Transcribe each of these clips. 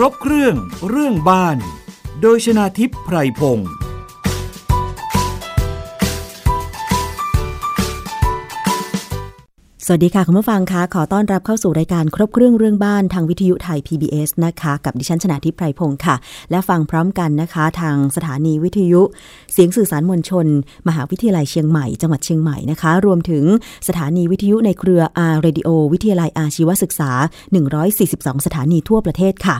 รบเครื่องเรื่องบ้าน โดยชนาทิพย์ไพรพงศ์ วัสดีค่ะ คุณผู้ฟังคะขอต้อนรับเข้าสู่รายการครบเครื่องเรื่องบ้านทางวิทยุไทย PBS นะคะ กับดิฉันชนะทิพไพรพงศ์ค่ะ และฟังพร้อมกันนะคะ ทางสถานีวิทยุ เสียงสื่อสารมวลชน มหาวิทยาลัยเชียงใหม่จังหวัดเชียงใหม่นะคะ รวมถึงสถานีวิทยุในเครือ R Radio วิทยาลัยอาชีวศึกษา 142 สถานีทั่วประเทศค่ะ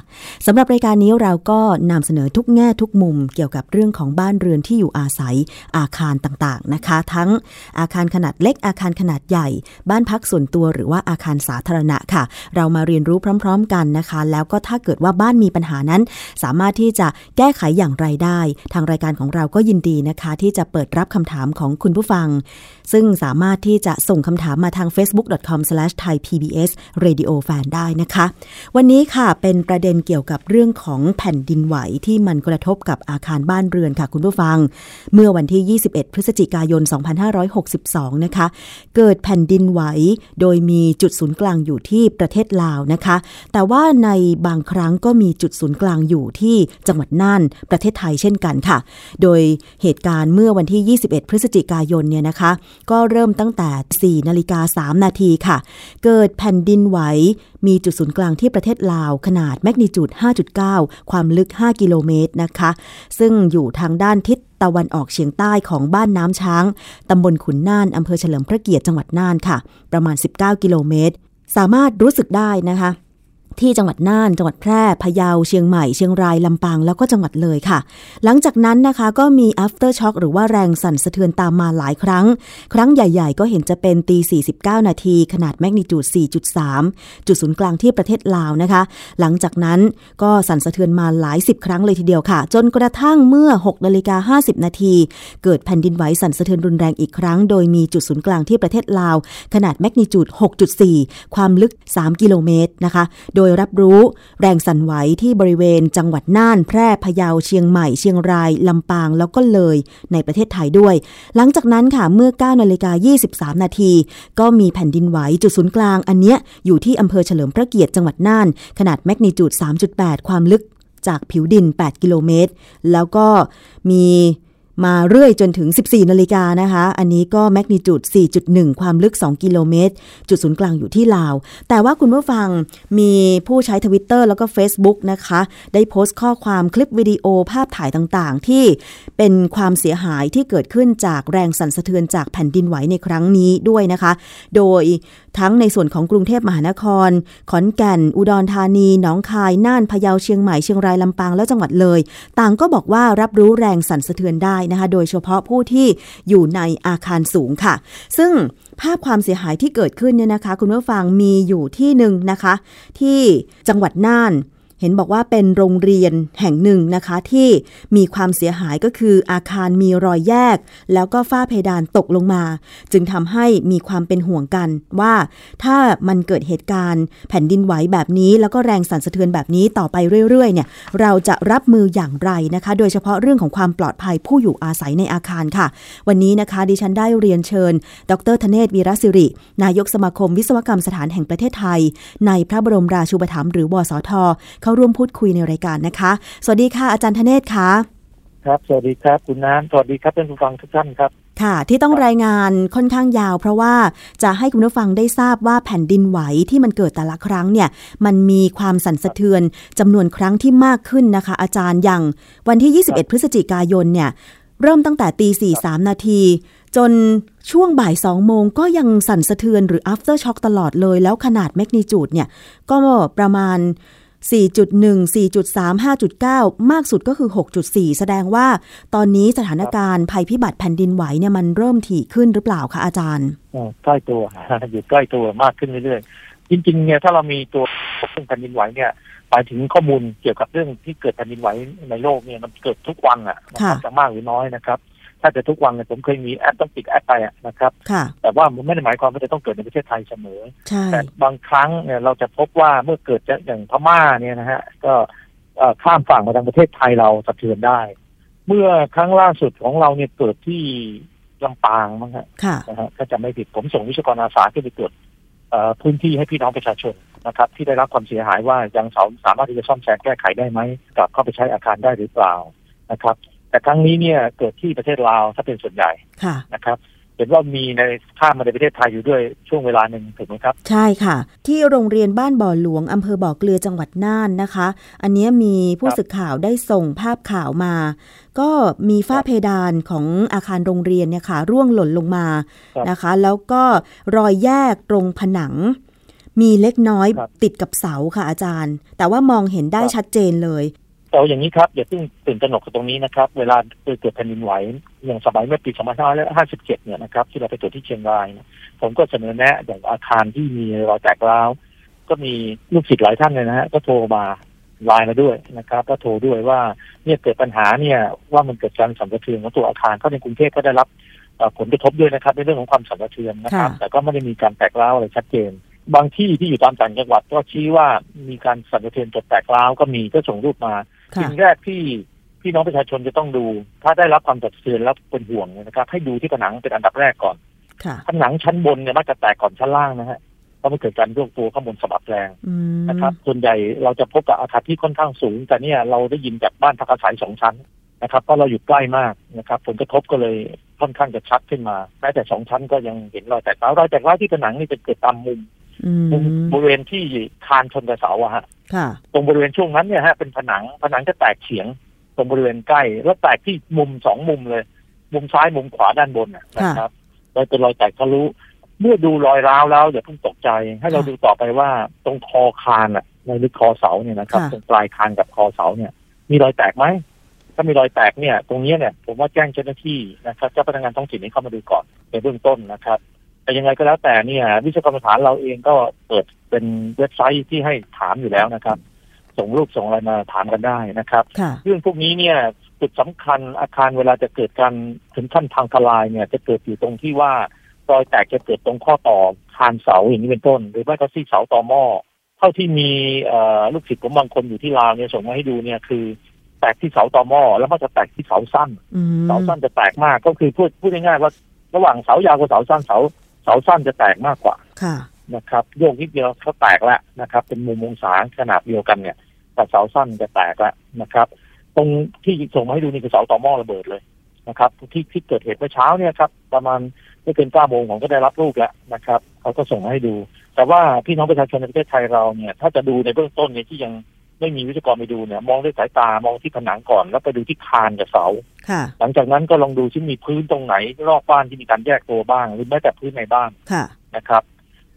สำหรับรายการนี้เราก็นำเสนอทุกแง่ทุกมุม เกี่ยวกับเรื่องของบ้านเรือนที่อยู่อาศัยอาคารต่างๆนะคะ ทั้งอาคารขนาดเล็กอาคารขนาดใหญ่บ้านพักส่วนตัวหรือว่าอาคารสาธารณะค่ะ เรามาเรียนรู้พร้อม ๆ กันนะคะ แล้วก็ถ้าเกิดว่าบ้านมีปัญหานั้น สามารถที่จะแก้ไขอย่างไรได้ ทางรายการของเราก็ยินดีนะคะ ที่จะเปิดรับคำถามของคุณผู้ฟัง ซึ่งสามารถที่จะส่งคำถามมาทาง facebook.com/thaipbsradiofan ได้นะคะ วันนี้ค่ะเป็นประเด็นเกี่ยวกับเรื่องของแผ่นดินไหวที่มันกระทบกับอาคารบ้านเรือนค่ะ คุณผู้ฟัง เมื่อวันที่ 21 พฤศจิกายน 2562 นะคะ เกิดแผ่นดินไหวโดยมีจุดศูนย์กลางอยู่ที่ประเทศลาวนะคะ แต่ว่าในบางครั้งก็มีจุดศูนย์กลางอยู่ที่จังหวัดน่านประเทศไทยเช่นกันค่ะ โดยเหตุการณ์เมื่อวันที่ 21 พฤศจิกายนเนี่ยนะคะ ก็เริ่มตั้งแต่ 4 นาฬิกา 3 นาทีค่ะ เกิดแผ่นดินไหว มีจุดศูนย์กลางที่ประเทศลาว ขนาดแมกนิจูด 5.9 ความลึก 5 กิโลเมตรนะคะ ซึ่งอยู่ทางด้านทิศ ตะวันออกเฉียงใต้ของบ้านน้ำช้าง ตำบลขุนน่าน อำเภอเฉลิมพระเกียรติจังหวัดน่านค่ะ ประมาณ 19 กิโลเมตร สามารถรู้สึกได้นะคะ ที่จังหวัดน่าน จังหวัดแพร่พะเยาเชียงใหม่ เชียงรายลำปางแล้วก็จังหวัดเลยค่ะ หลังจากนั้นนะคะก็มี after shock หรือว่าแรงสั่นสะเทือนตามมาหลายครั้ง ครั้งใหญ่ ๆ ก็เห็นจะเป็นตี 49 นาที ขนาดแมกนิจูด 4.3 จุดศูนย์กลางที่ประเทศลาวนะคะ หลังจากนั้นก็สั่นสะเทือนมาหลายสิบครั้งเลยทีเดียวค่ะ จนกระทั่งเมื่อ6นาฬิกา50 นาที เกิดแผ่นดินไหวสั่นสะเทือนรุนแรงอีกครั้ง โดยมีจุดศูนย์กลางที่ประเทศลาว ขนาดแมกนิจูด 6.4 ความลึก 3 กิโลเมตรนะคะ โดยรับรู้แรงสั่นไหวที่บริเวณจังหวัดน่าน แพร่พะเยาเชียงใหม่เชียงราย ลำปางแล้วก็เลยในประเทศไทยด้วย หลังจากนั้นค่ะเมื่อ9นาฬิกา23 นาที ก็มีแผ่นดินไหวจุดศูนย์กลางอันเนี้ยอยู่ที่อำเภอเฉลิมพระเกียรติจังหวัดน่าน ขนาดแมกนิจูด 3.8 ความลึกจากผิวดิน 8 กิโลเมตร แล้วก็มี มาเรื่อยจนถึง 14 นาฬิกานะคะ อันนี้ก็แมกนิจูด 4.1 ความลึก 2 กิโลเมตร จุดศูนย์กลางอยู่ที่ลาว แต่ว่าคุณผู้ฟังมีผู้ใช้ทวิตเตอร์แล้วก็ Facebook นะคะ ได้โพสต์ข้อความคลิปวิดีโอภาพถ่ายต่างๆ ที่เป็นความเสียหายที่เกิดขึ้นจากแรงสั่นสะเทือนจากแผ่นดินไหวในครั้งนี้ด้วยนะคะ โดยทั้งในส่วนของกรุงเทพมหานคร ขอนแก่น อุดรธานี หนองคาย น่าน พะเยา เชียงใหม่ เชียงราย ลำปาง และจังหวัดเลย ต่างก็บอกว่ารับรู้แรงสั่นสะเทือนได้นะคะ โดยเฉพาะผู้ที่อยู่ในอาคารสูงค่ะ ซึ่งภาพความเสียหายที่เกิดขึ้นเนี่ยนะคะ คุณผู้ฟังมีอยู่ที่หนึ่งนะคะ ที่จังหวัดน่าน เห็นบอกว่าเป็นโรงเรียนแห่งหนึ่งนะคะที่มีความเสียหายก็คืออาคารมีรอยแยก แล้วก็ฝ้าเพดานตกลงมา จึงทำให้มีความเป็นห่วงกันว่าถ้ามันเกิดเหตุการณ์แผ่นดินไหวแบบนี้แล้วก็แรงสั่นสะเทือนแบบนี้ต่อไปเรื่อยๆเนี่ยเราจะรับมืออย่างไรนะคะ โดยเฉพาะเรื่องของความปลอดภัยผู้อยู่อาศัยในอาคารค่ะ วันนี้นะคะดิฉันได้เรียนเชิญ ดรธเนศวีรศิริ นายกสมาคมวิศวกรรมสถานแห่งประเทศไทย ในพระบรมราชูปถัมภ์หรือวสทเข้าร่วมพูดคุยในรายการนะคะ สวัสดีค่ะอาจารย์ธเนศค่ะ ครับ สวัสดีครับ คุณน้ำสวัสดีครับท่านผู้ฟังทุกท่านครับ ค่ะ ที่ต้องรายงานค่อนข้างยาว เพราะว่าจะให้คุณผู้ฟังได้ทราบว่าแผ่นดินไหวที่มันเกิดแต่ละครั้งเนี่ย มันมีความสั่นสะเทือนจำนวนครั้งที่มากขึ้นนะคะ อาจารย์อย่างวันที่ 21 พฤศจิกายนเนี่ยเริ่มตั้งแต่ตีสี่สามนาที จนช่วงบ่ายสองโมงก็ยังสั่นสะเทือนหรือ after shock ตลอดเลย แล้วขนาดแมกนิจูดเนี่ย ก็ประมาณ 4.1 4.3 5.9 มากสุดก็คือ 6.4 แสดงว่าตอนนี้สถานการณ์ภัยพิบัติแผ่นดินไหวเนี่ยมันเริ่มถี่ขึ้นหรือเปล่าคะอาจารย์ใกล้ตัวอยู่ใกล้ตัวมากขึ้นเรื่อยๆ จริงๆเนี่ยถ้าเรามีตัวเรื่องแผ่นดินไหวเนี่ยไปถึงข้อมูลเกี่ยวกับเรื่องที่เกิดแผ่นดินไหวในโลกเนี่ยมันเกิดทุกวันอะจะมากหรือน้อยนะครับ ถ้าจะทุกวันเนี่ยผมเคยมีแอปต้องติดแอปไปนะครับแต่ว่ามันไม่ได้หมายความว่าจะต้องเกิดในประเทศไทยเสมอ แต่บางครั้งเนี่ยเราจะพบว่าเมื่อเกิดอย่างพม่าเนี่ยนะฮะก็ข้ามฝั่งมาทางประเทศไทยเราสะเทือนได้ เมื่อครั้งล่าสุดของเราเนี่ยเกิดที่ลำปางมั้งฮะนะฮะก็จะไม่ผิดผมส่งวิศวกรอาสาขึ้นไปตรวจเอ่อพื้นที่ให้พี่น้องประชาชนนะครับ ที่ได้รับความเสียหายว่ายังสาสามารถที่จะซ่อมแซมแก้ไขได้ไหมกลับเข้าไปใช้อาคารได้หรือเปล่านะครับ แต่ครั้งนี้เนี่ยเกิดที่ประเทศลาวถ้าเป็นส่วนใหญ่ค่ะนะครับเห็นว่ามีในข้ามมาในประเทศไทยอยู่ด้วยช่วงเวลาหนึ่งถูกไหมครับ ใช่ค่ะ ที่โรงเรียนบ้านบ่อหลวงอำเภอบ่อเกลือจังหวัดน่านนะคะ อันเนี้ยมีผู้ครับสื่อข่าวได้ส่งภาพข่าวมา ก็มีฝ้าครับเพดานของอาคารโรงเรียนเนี่ยค่ะ ร่วงหล่นลงมาครับนะคะ แล้วก็รอยแยกตรงผนัง มีเล็กน้อยครับติดกับเสาค่ะอาจารย์ แต่ว่ามองเห็นได้ครับชัดเจนเลยแต่ เอาอย่างนี้ครับอย่าเพิ่งตื่นตระหนกกับตรงนี้นะครับ เวลาเกิดแผ่นดินไหวอย่างสมัยเมื่อปี2557 เนี่ยนะครับ ที่เราไปตรวจที่เชียงรายเนี่ยผมก็เสนอแนะอย่างอาคารที่มีรอยแตกร้าว ก็มีลูกศิษย์หลายท่านเลยนะฮะก็โทรมาไลน์มาด้วยนะครับก็โทรด้วยว่าเนี่ยเกิดปัญหาเนี่ยว่ามันเกิดการสั่นสะเทือนของตัวอาคารเข้าในกรุงเทพก็ได้รับเอ่อผลกระทบด้วยนะครับในเรื่องของความสั่นสะเทือนนะครับค่ะแต่ก็ไม่ได้มีการแตกร้าวอะไรชัดเจน บางที่ที่อยู่ตามต่างจังหวัดก็ชี้ว่ามีการสั่นสะเทือนจนแตกร้าวก็มีก็ส่งรูปมาค่ะ สิ่งแรกที่พี่น้องประชาชนจะต้องดู ถ้าได้รับความตัดเตือนแล้วเป็นห่วงเนี่ยนะครับ ให้ดูที่ผนังเป็นอันดับแรกก่อนค่ะผนังชั้นบนเนี่ยมักจะแตกก่อนชั้นล่างนะฮะเพราะมันเกิดการโยกตัวข้างบนสะบัดแรงอืมนะครับ ส่วนใหญ่เราจะพบกับอาคารที่ค่อนข้างสูง แต่เนี่ยเราได้ยินจากบ้านพักอาศัยสองชั้นนะครับเพราะเราอยู่ใกล้มากนะครับ ผลกระทบก็เลยค่อนข้างจะชัดขึ้นมาแม้แต่สองชั้นก็ยังเห็นรอยแตกร้าวรอยแตกร้าวที่ผนังนี่จะเกิดตามมุมอืมุมมบริเวณที่คานชนกับเสาอะฮะค่ะ ตรงบริเวณช่วงนั้นเนี่ยฮะเป็นผนังผนังจะแตกเฉียง ตรงบริเวณใกล้ แล้วแตกที่มุมสองมุมเลย มุมซ้ายมุมขวาด้านบนนะค่ะนะครับโดยเป็นรอยแตกทะลุเมื่อดูรอยร้าวแล้วอย่าเพิ่งตกใจ ให้เราค่ะดูต่อไปว่าตรงคอคานอะในลึกคอเสาเนี่ยนะครับค่ะตรงปลายคานกับคอเสาเนี่ย มีรอยแตกไหมถ้ามีรอยแตกเนี่ย ตรงเนี้ยเนี่ย ผมว่าแจ้งเจ้าหน้าที่นะครับเจ้าพนักงานท้องถิ่นให้เข้ามาดูก่อนในเบื้องต้นนะครับ แต่ยังไงก็แล้วแต่เนี่ยวิศวกรรมสถานเราเองก็เปิดเป็นเว็บไซต์ที่ให้ถามอยู่แล้วนะครับ ส่งรูปส่งอะไรมาถามกันได้นะครับค่ะเรื่องพวกนี้เนี่ยจุดสำคัญอาคารเวลาจะเกิดการถึงขั้นพังทลายเนี่ย จะเกิดอยู่ตรงที่ว่ารอยแตกจะเกิดตรงข้อต่อคานเสาอย่างนี้เป็นต้น หรือไม่ก็ที่เสาต่อหม้อเท่าที่มีเอ่อลูกศิษย์ผมบางคนอยู่ที่ลาวเนี่ยส่งมาให้ดูเนี่ยคือแตกที่เสาต่อหม้อแล้วมันจะแตกที่เสาสั้นอืมเสาสั้นจะแตกมากก็คือพูดพูดง่ายๆว่าระหว่างเสายาวกับเสาสั้นเสา เสาสั้นจะแตกมากกว่าค่ะนะครับ โยกนิดเดียวเขาแตกแล้วนะครับ เป็นมุมองศาขนาดเดียวกันเนี่ยแต่เสาสั้นจะแตกแล้วนะครับ ตรงที่ส่งมาให้ดูนี่คือเสาต่อหม้อระเบิดเลยนะครับ ที่ที่เกิดเหตุเมื่อเช้าเนี่ยครับ ประมาณไม่เกินเก้าโมงผมก็ได้รับรูปแล้วนะครับเขาก็ส่งมาให้ดู แต่ว่าพี่น้องประชาชนในประเทศไทยเราเนี่ย ถ้าจะดูในเบื้องต้นเนี่ยที่ยัง ไม่มีวิศวกรไปดูเนี่ย มองด้วยสายตามองที่ผนังก่อนแล้วไปดูที่คานกับเสาค่ะ หลังจากนั้นก็ลองดูที่มีพื้นตรงไหน รอบบ้านที่มีการแยกตัวบ้าง หรือแม้แต่พื้นในบ้านค่ะนะครับ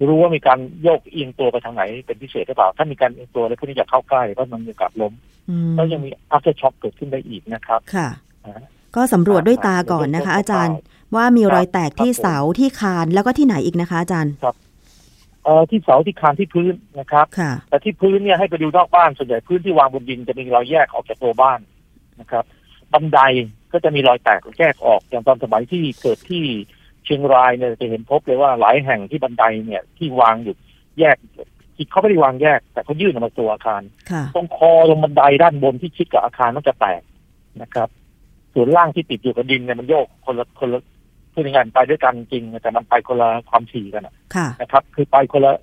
รู้ว่ามีการโยกเอียงตัวไปทางไหนเป็นพิเศษหรือเปล่า ถ้ามีการเอียงตัวแล้วพวกนี้จะเข้าใกล้ก็มันมีโอกาสล้มอืมแล้วยังมี after shock เกิดขึ้นได้อีกนะครับค่ะอ่าก็สำรวจด้วยตาก่อนนะคะ อาจารย์ว่ามีรอยแตกที่ครับผมเสาที่คานแล้วก็ที่ไหนอีกนะคะ อาจารย์ เอ่อที่เสาที่คานที่พื้นนะครับ ค่ะ แต่ที่พื้นเนี่ยให้ไปดูนอกบ้านส่วนใหญ่พื้นที่วางบนดินจะมีรอยแยกออกจากตัวบ้านนะครับบันไดก็จะมีรอยแตกแยกออกอย่างตอนสมัยที่เกิดที่เชียงรายเนี่ยจะเห็นพบเลยว่าหลายแห่งที่บันไดเนี่ยที่วางอยู่แยกที่เขาไม่ได้วางแยก แต่เขายื่นออกมาตัวอาคาร ค่ะ ตรงคอตรงบันไดด้านบนที่ชิดกับอาคารมันจะแตกนะครับ ส่วนล่างที่ติดอยู่กับดินเนี่ยมันโยกคนละคนละ พูดง่ายๆไปด้วยกันจริง แต่มันไปคนละความถี่กันอะค่ะนะครับ คือไปคนละ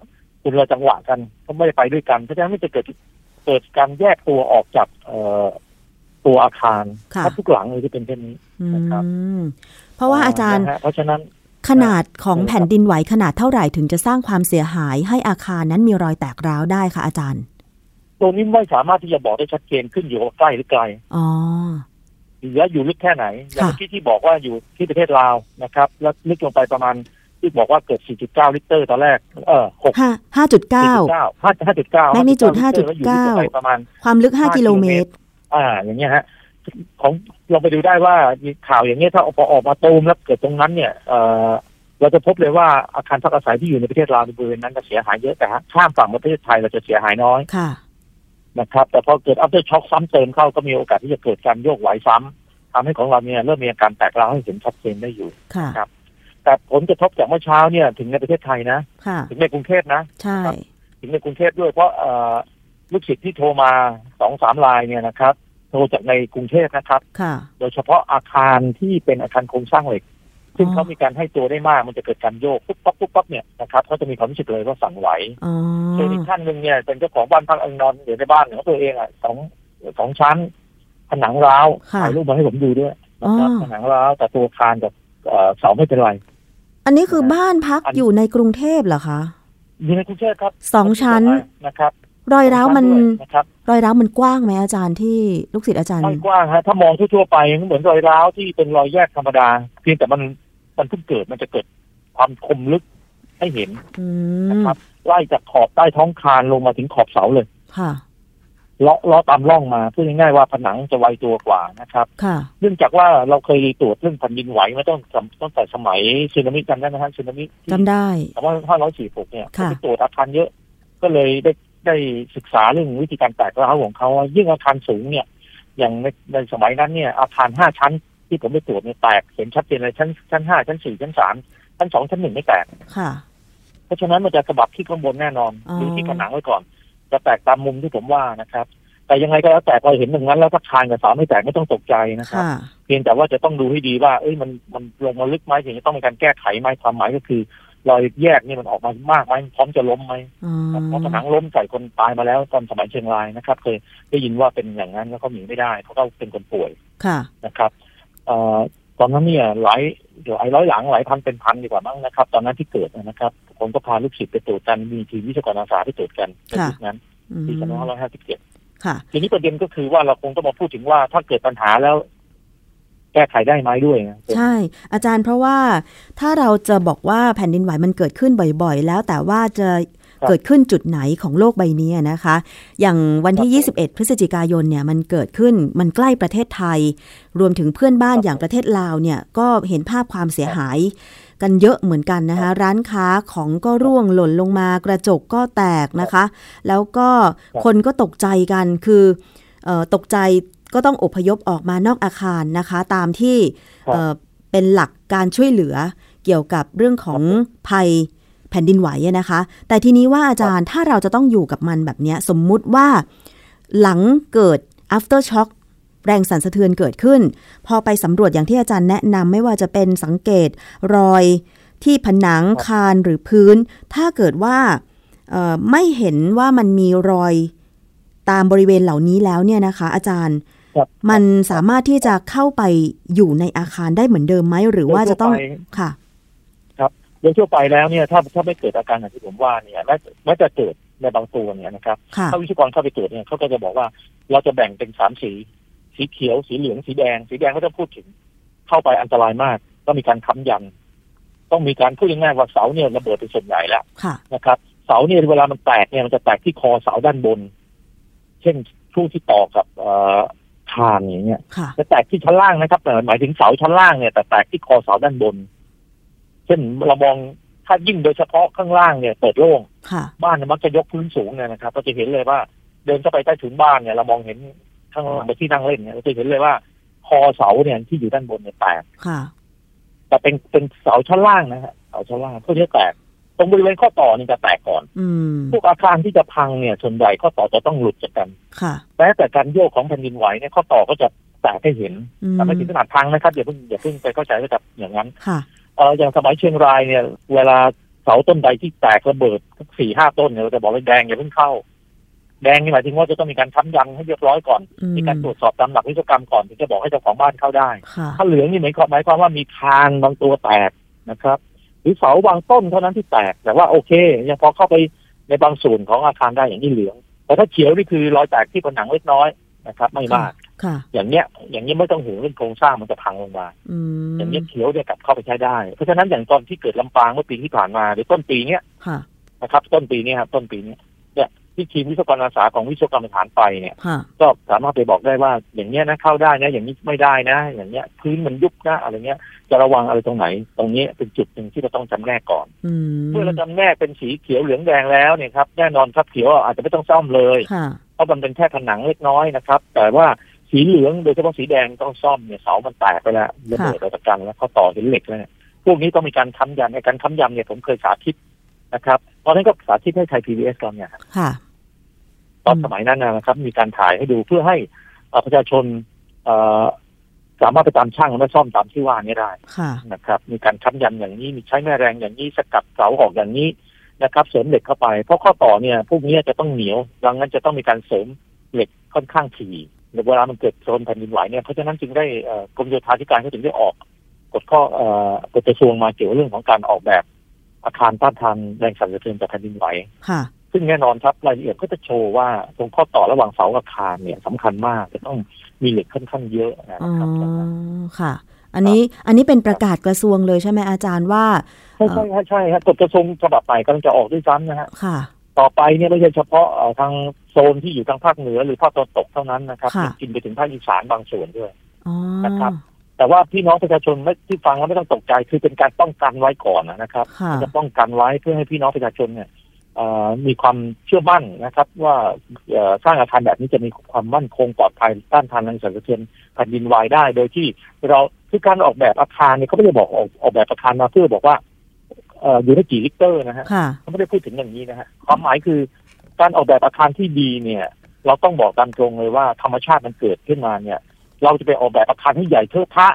คนละจังหวะกันก็ไม่ได้ไปด้วยกันเพราะฉะนั้นมันจะเกิดเกิดการแยกตัวออกจากเอ่อตัวอาคารค่ะถ้าทุกหลังเลยที่เป็นเช่นนี้อืนะครับมเพราะว่าอาจารย์นะฮะเพราะฉะนั้น ขนาดของแผ่นดินไหวขนาดเท่าไหร่ถึงจะสร้างความเสียหายให้อาคารนั้นมีรอยแตกร้าวได้คะอาจารย์ ตรงนี้ไม่สามารถที่จะบอกได้ชัดเจนขึ้นอยู่ว่าใกล้หรือไกล อ๋อ หรือว่าอยู่ลึกแค่ไหน อย่างค่ะเมื่อกี้ที่บอกว่าอยู่ที่ประเทศลาวนะครับ แล้วลึกลงไปประมาณที่บอกว่าเกิด 4.9 ลิตรตอนแรก เออ6ห้าห้าจุดเก้า4.9 5.9 Magnitude 5.9แล้วอยู่ลึกลงไปประมาณ ความลึกห้ากิโลเมตร อ่า อย่างเงี้ยฮะ ของเราไปดูได้ว่ามีข่าวอย่างเงี้ยถ้าพอออกมาตูมแล้วเกิดตรงนั้นเนี่ย เออเราจะพบเลยว่าอาคารพักอาศัยที่อยู่ในประเทศลาวในบริเวณนั้นจะเสียหายเยอะแต่ข้ามฝั่งมาประเทศไทยเราจะเสียหายน้อยค่ะ นะครับ แต่พอเกิด after shock ซ้ำเติมเข้าก็มีโอกาสที่จะเกิดการโยกไหวซ้ำทำให้ของเราเนี่ยเริ่มมีอาการแตกร้าวให้เห็นชัดเจนได้อยู่ค่ะครับ แต่ผลกระทบจากเมื่อเช้าเนี่ย ถึงในประเทศไทยนะค่ะถึงในกรุงเทพนะใช่ถึงในกรุงเทพด้วยเพราะเอ่อลูกศิษย์ที่โทรมาสองสามรายเนี่ยนะครับ โทรจากในกรุงเทพนะครับค่ะโดยเฉพาะอาคารที่เป็นอาคารโครงสร้างเหล็ก ซึ่งอ๋อเขามีการให้ตัวได้มากมันจะเกิดการโยกปุ๊บปั๊บปุ๊บปั๊บเนี่ยนะครับเขาจะมีความรู้สึกเลยว่าสั่นไหวอ๋อส่วนอีกท่านหนึ่งเนี่ยเป็นเจ้าของบ้านพักเองนอนอยู่ในบ้านของตัวเองอะสองสองชั้น ผนังร้าวค่ะถ่ายรูปมาให้ผมดูด้วยนะครับอ๋อผนังร้าวแต่ตัวคานกับเอ่อเสาไม่เป็นไรอันนี้คือบ้านพักอันอยู่ในกรุงเทพเหรอคะอยู่ในกรุงเทพครับสองชั้นนะครับ รอยร้าวมันสองชั้ด้วยนะครับรอยร้าวมันกว้างไหมอาจารย์ที่ลูกศิษย์อาจารย์ไม่กว้างฮะถ้ามองทั่วๆไปมันเหมือนรอยร้าวที่เป็นรอยแยกธรรมดาเพียงแต่มันมันเพิ่งเกิดมันจะเกิดความคมลึกให้เห็นอืนะมครับไล่จากขอบใต้ท้องคานลงมาถึงขอบเสาเลย ค่ะเลาะเลาะตามร่องมาพูดง่ายๆว่าผนังจะไวตัวกว่านะครับค่ะเนื่องจากว่าเราเคยตรวจเรื่องแผ่นดินไหวมาตั้งตั้งแต่สมัยสึนามิจำได้ไหมฮะสึนามิจำได้สองพันห้าร้อยสี่หกเนี่ยค่ะไปตรวจอาคารเยอะ ก็เลยได้ ได้ศึกษาเรื่องวิธีการแตกร้าวของเขาว่ายิ่งอาคารสูงเนี่ย อย่างในในสมัยนั้นเนี่ย อาคารห้าชั้นที่ผมไปตรวจเนี่ยแตกเห็นชัดเจนเลยชั้นชั้นห้าชั้นสี่ชั้นสามชั้นสองชั้นหนึ่งไม่แตกค่ะเพราะฉะนั้นมันจะกระบับที่ข้างบนแน่นอนอ๋อหรือที่ผนังไว้ก่อน จะแตกตามมุมที่ผมว่านะครับ แต่ยังไงก็แล้วแต่พอเห็นอย่างนั้นแล้วถ้าคานกับเสาไม่แตกไม่ต้องตกใจนะครับค่ะเพียงแต่ว่าจะต้องดูให้ดีว่า เอ้ยมันมันลงมาลึกไหมถึงจะต้องมีการแก้ไขไหมความหมายก็คือ รอยแยกนี่มันออกมามากไหมพร้อมจะล้มไหมอ๋อเพราะผนังล้มใส่คนตายมาแล้วตอนสมัยเชียงรายนะครับ เคยได้ยินว่าเป็นอย่างนั้นแล้วเขาหนีไม่ได้ เพราะเขาเป็นคนป่วยค่ะนะครับเอ่อตอนนั้นเนี่ยหลายเดี๋ยวไอ้ร้อยหลังหลายพันเป็นพันดีกว่ามั้งนะครับ ตอนนั้นที่เกิดนะครับผมก็พาลูกศิษย์ไปตรวจกันมีทีมวิศวกรอาสาที่ตรวจกันในค่ะยุคนั้นอืมปีสองพันห้าร้อยห้าสิบเจ็ดค่ะทีนี้ประเด็นก็คือว่าเราคงต้องมาพูดถึงว่าถ้าเกิดปัญหาแล้ว แก้ไขได้ไหมด้วยนะใช่ อาจารย์เพราะว่าถ้าเราจะบอกว่าแผ่นดินไหวมันเกิดขึ้นบ่อยๆ แล้วแต่ว่าจะเกิดขึ้นจุดไหนของโลกใบนี้นะคะ อย่างวันที่ 21 พฤศจิกายนเนี่ยมันเกิดขึ้นมันใกล้ประเทศไทย รวมถึงเพื่อนบ้านอย่างประเทศลาวเนี่ยก็เห็นภาพความเสียหาย กันเยอะเหมือนกันนะคะ ร้านค้าของก็ร่วงหล่นลงมากระจกก็แตกนะคะ แล้วก็คนก็ตกใจกันคือเออตกใจ ก็ต้องอพยพออกมานอกอาคารนะคะ ตามที่ครับเอ่อเป็นหลักการช่วยเหลือเกี่ยวกับเรื่องของภัยแผ่นดินไหวอะนะคะ แต่ทีนี้ว่าอาจารย์ถ้าเราจะต้องอยู่กับมันแบบเนี้ยสมมุติว่าหลังเกิด after shock แรงสั่นสะเทือนเกิดขึ้น พอไปสำรวจอย่างที่อาจารย์แนะนำไม่ว่าจะเป็นสังเกตรอยที่ผนังคานหรือพื้น ถ้าเกิดว่าเอ่อไม่เห็นว่ามันมีรอยตามบริเวณเหล่านี้แล้วเนี่ยนะคะ อาจารย์ครับ มันสามารถที่จะเข้าไปอยู่ในอาคารได้เหมือนเดิมไหมหรือว่าจะต้องโดยทั่วไปค่ะโดยทั่วไปแล้วเนี่ยถ้าถ้าไม่เกิดอาการอย่างที่ผมว่าเนี่ยแม้แม้จะเกิดในบางตัวเนี่ยนะครับค่ะถ้าวิศวกรเข้าไปตรวจเนี่ยเขาก็จะบอกว่าเราจะแบ่งเป็นสามสี สีเขียว สีเหลือง สีแดง สีแดงก็จะพูดถึง เข้าไปอันตรายมาก ต้องมีการค้ำยัน ต้องมีการพูดง่ายๆว่าเสาเนี่ยระเบิดเป็นส่วนใหญ่แล้วค่ะนะครับ เสาเนี่ยเวลามันแตกเนี่ยมันจะแตกที่คอเสาด้านบน เช่นช่วงที่ต่อกับเอ่อ คานอย่างเงี้ยค่ะจะแตกที่ชั้นล่างนะครับ แต่หมายถึงเสาชั้นล่างเนี่ยแต่แตกที่คอเสาด้านบน เช่นเรามองถ้ายิ่งโดยเฉพาะข้างล่างเนี่ยเปิดโล่งค่ะบ้านเนี่ยมักจะยกพื้นสูงเนี่ยนะครับเราจะเห็นเลยว่า เดินเข้าไปใต้ถุนบ้านเนี่ยเรามองเห็นข้างล่างไปที่นั่งเล่นเนี่ยเราจะเห็นเลยว่า คอเสาเนี่ยที่อยู่ด้านบนเนี่ยแตกค่ะแต่เป็นเป็นเสาชั้นล่างนะฮะเสาชั้นล่างพวกนี้แตก ตรงบริเวณข้อต่อนี่จะแตกก่อนอืมพวกอาคารที่จะพังเนี่ยส่วนใหญ่ข้อต่อจะต้องหลุดจากกันค่ะแม้แต่การโยกของแผ่นดินไหวเนี่ยข้อต่อก็จะแตกให้เห็นอืมแต่ไม่ถึงขนาดพังนะครับอย่าเพิ่งอย่าเพิ่งไปเข้าใจว่าจะอย่างนั้นค่ะเอออย่างสมัยเชียงรายเนี่ย เวลาเสาต้นใดที่แตกระเบิดสี่ห้าต้นเนี่ยเราจะบอกว่าแดงอย่าเพิ่งเข้า แดงนี่หมายถึงว่าจะต้องมีการค้ำยันให้เรียบร้อยก่อนอืมมีการตรวจสอบตามหลักวิศวกรรมก่อนถึงจะบอกให้เจ้าของบ้านเข้าได้ค่ะถ้าเหลืองนี่หมายความหมายความว่ามีคานบางตัวแตกนะครับ หรือเสาบางต้นเท่านั้นที่แตก แต่ว่าโอเคยังพอเข้าไปในบางส่วนของอาคารได้อย่างนี้เหลือง แต่ถ้าเขียวนี่คือรอยแตกที่ผนังเล็กน้อยนะครับ ไม่มากค่ะอย่างเนี้ย อย่างนี้ยไม่ต้องห่วงเรื่องโครงสร้างมันจะพังลงมาอืมอย่างนี้ยเขียวเนี่ยกลับเข้าไปใช้ได้ เพราะฉะนั้นอย่างตอนที่เกิดลำปางเมื่อปีที่ผ่านมาหรือต้นปีเนี้ยค่ะนะครับ ต้นปีเนี้ยครับต้นปีเนี้ยเนี่ย ที่ทีมวิศวกรอาสาของวิศวกรรมสถานไปเนี่ยค่ะก็สามารถไปบอกได้ว่าอย่างเนี้ยนะเข้าได้นะ อย่างนี้ไม่ได้นะ อย่างเนี้ยพื้นมันยุบนะอะไรเงี้ย จะระวังอะไรตรงไหน ตรงนี้เป็นจุดหนึ่งที่เราต้องจำแนกก่อนอืมเมื่อเราจำแนกเป็นสีเขียวเหลืองแดงแล้วเนี่ยครับแน่นอนครับเขียวอาจจะไม่ต้องซ่อมเลยค่ะเพราะมันเป็นแค่ผนังเล็กน้อยนะครับ แต่ว่าสีเหลืองโดยเฉพาะสีแดงต้องซ่อมเนี่ยเสามันแตกไปแล้วระเบิดออกจากกันแล้วเขาต่อเห็นเหล็กแล้วเนี่ยพวกนี้ต้องมีการค้ำยันในการค้ำยันเนี่ยผมเคยสาธิตนะครับตอนนั้นก็สาธิตให้ไทยพีบีเอสก่อนเนี่ยค่ะ ตอนสมัยนั้นนะครับ มีการถ่ายให้ดูเพื่อให้เอ่อประชาชนเอ่อสามารถไปตามช่างและซ่อมตามที่ว่านี้ได้ค่ะนะครับ มีการค้ำยันอย่างนี้มีใช้แม่แรงอย่างนี้สกัดเสาออกอย่างนี้นะครับ เสริมเหล็กเข้าไป เพราะข้อต่อเนี่ยพวกนี้จะต้องเหนียวดังนั้นจะต้องมีการเสริมเหล็กค่อนข้างถี่เวลามันเกิดโซนแผ่นดินไหวเนี่ยเพราะฉะนั้นจึงได้เอ่อกรมโยธาธิการเขาถึงได้ออกกฎข้อเอ่อกฎกระทรวงมาเกี่ยวกับเรื่องของการออกแบบอาคารต้านทานแรงสั่นสะเทือนจากแผ่นดินไหวค่ะ ซึ่งแน่นอนครับรายละเอียดก็จะโชว์ว่าตรงข้อต่อระหว่างเสากับอาคารเนี่ยสำคัญมากจะต้องมีเหล็กค่อนข้างเยอะนะอ๋อครับค่ะ อันนี้อันนี้เป็นประกาศกระทรวงเลยใช่ไหมอาจารย์ว่าใช่ใช่ใช่ใช่ฮะกฎกระทรวงฉบับใหม่กำลังจะออกด้วยซ้ำนะฮะค่ะ ต่อไปเนี่ยไม่ใช่เฉพาะเอ่อทางโซนที่อยู่ทางภาคเหนือหรือภาคตะวันตกเท่านั้นนะครับค่ะกินไปถึงภาคอีสานบางส่วนด้วยอ๋อนะครับแต่ว่าพี่น้องประชาชนไม่ที่ฟังแล้วไม่ต้องตกใจคือเป็นการป้องกันไว้ก่อนนะครับค่ะจะป้องกันไว้เพื่อให้พี่น้องประชาชนเนี่ยเอ่อ มีความเชื่อมั่นนะครับ ว่าเอ่อสร้างอาคารแบบนี้จะมีความมั่นคงปลอดภัยต้านทานแรงสั่นสะเทือนแผ่นดินไหวได้ โดยที่เราคือการออกแบบอาคารเนี่ยเขาไม่ได้บอกออกออกแบบอาคารมาเพื่อบอกว่าเอ่ออยู่ได้กี่ลิตรนะฮะค่ะเขาไม่ได้พูดถึงอย่างนี้นะฮะความหมายคือการออกแบบอาคารที่ดีเนี่ย เราต้องบอกตามตรงเลยว่าธรรมชาติมันเกิดขึ้นมาเนี่ย เราจะไปออกแบบอาคารให้ใหญ่เทอะ